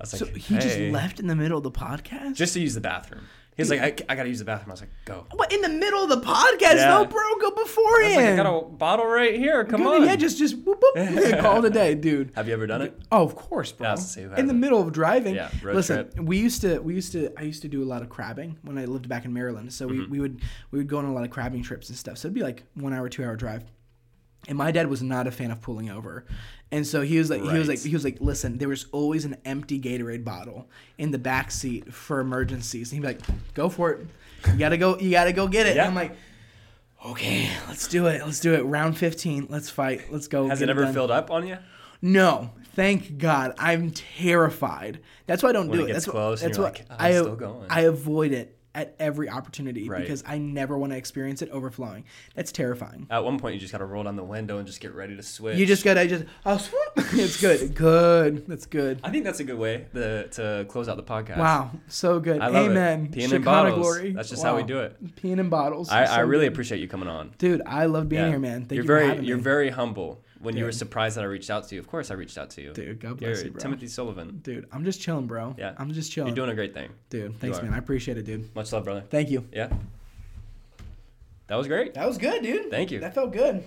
was like so like, he just left in the middle of the podcast. just to use the bathroom. He was like, I, I gotta use the bathroom. I was like, go. what in the middle of the podcast? Yeah. No, bro, go I was like. I got a bottle right here. Come on. Yeah, just just whoop, whoop. Call it a day, dude. Have you ever done it? Oh, of course, bro. Yeah, I was gonna say, who in the middle of driving. Yeah, road Listen, trip. we used to we used to I used to do a lot of crabbing when I lived back in Maryland. So we, Mm-hmm. we would we would go on a lot of crabbing trips and stuff. So it'd be like one hour, two hour drive. And my dad was not a fan of pulling over. And so he was like he was like he was like, listen, there was always an empty Gatorade bottle in the back seat for emergencies. And he'd be like, go for it. You gotta go you gotta go get it. Yeah. And I'm like, Okay, let's do it. Let's do it. Round fifteen. Let's fight. Let's go. Has get it ever done. filled up on you? No, thank God. I'm terrified. That's why I don't When do it it. gets That's and That's you're why like, "Oh, I still going." I avoid it at every opportunity Right. because I never want to experience it overflowing. That's terrifying. At one point, you just gotta roll down the window and just get ready to switch. You just gotta just. Oh, swoop. it's good. Good. That's good. I think that's a good way the, to close out the podcast. Wow, so good. I love it. Amen. Peeing in bottles. glory. That's just how we do it. Peeing in bottles. I, So I really good. appreciate you coming on. Dude, I love being Yeah. here, man. Thank you're you very for having you're me. very humble. When you were surprised that I reached out to you, of course I reached out to you. Dude, God You're bless you, bro. Timothy Sullivan. Dude, I'm just chilling, bro. Yeah. I'm just chilling. You're doing a great thing. Dude, thanks, man. I appreciate it, dude. Much love, brother. Thank you. Yeah. That was great. That was good, dude. Thank you. That felt good.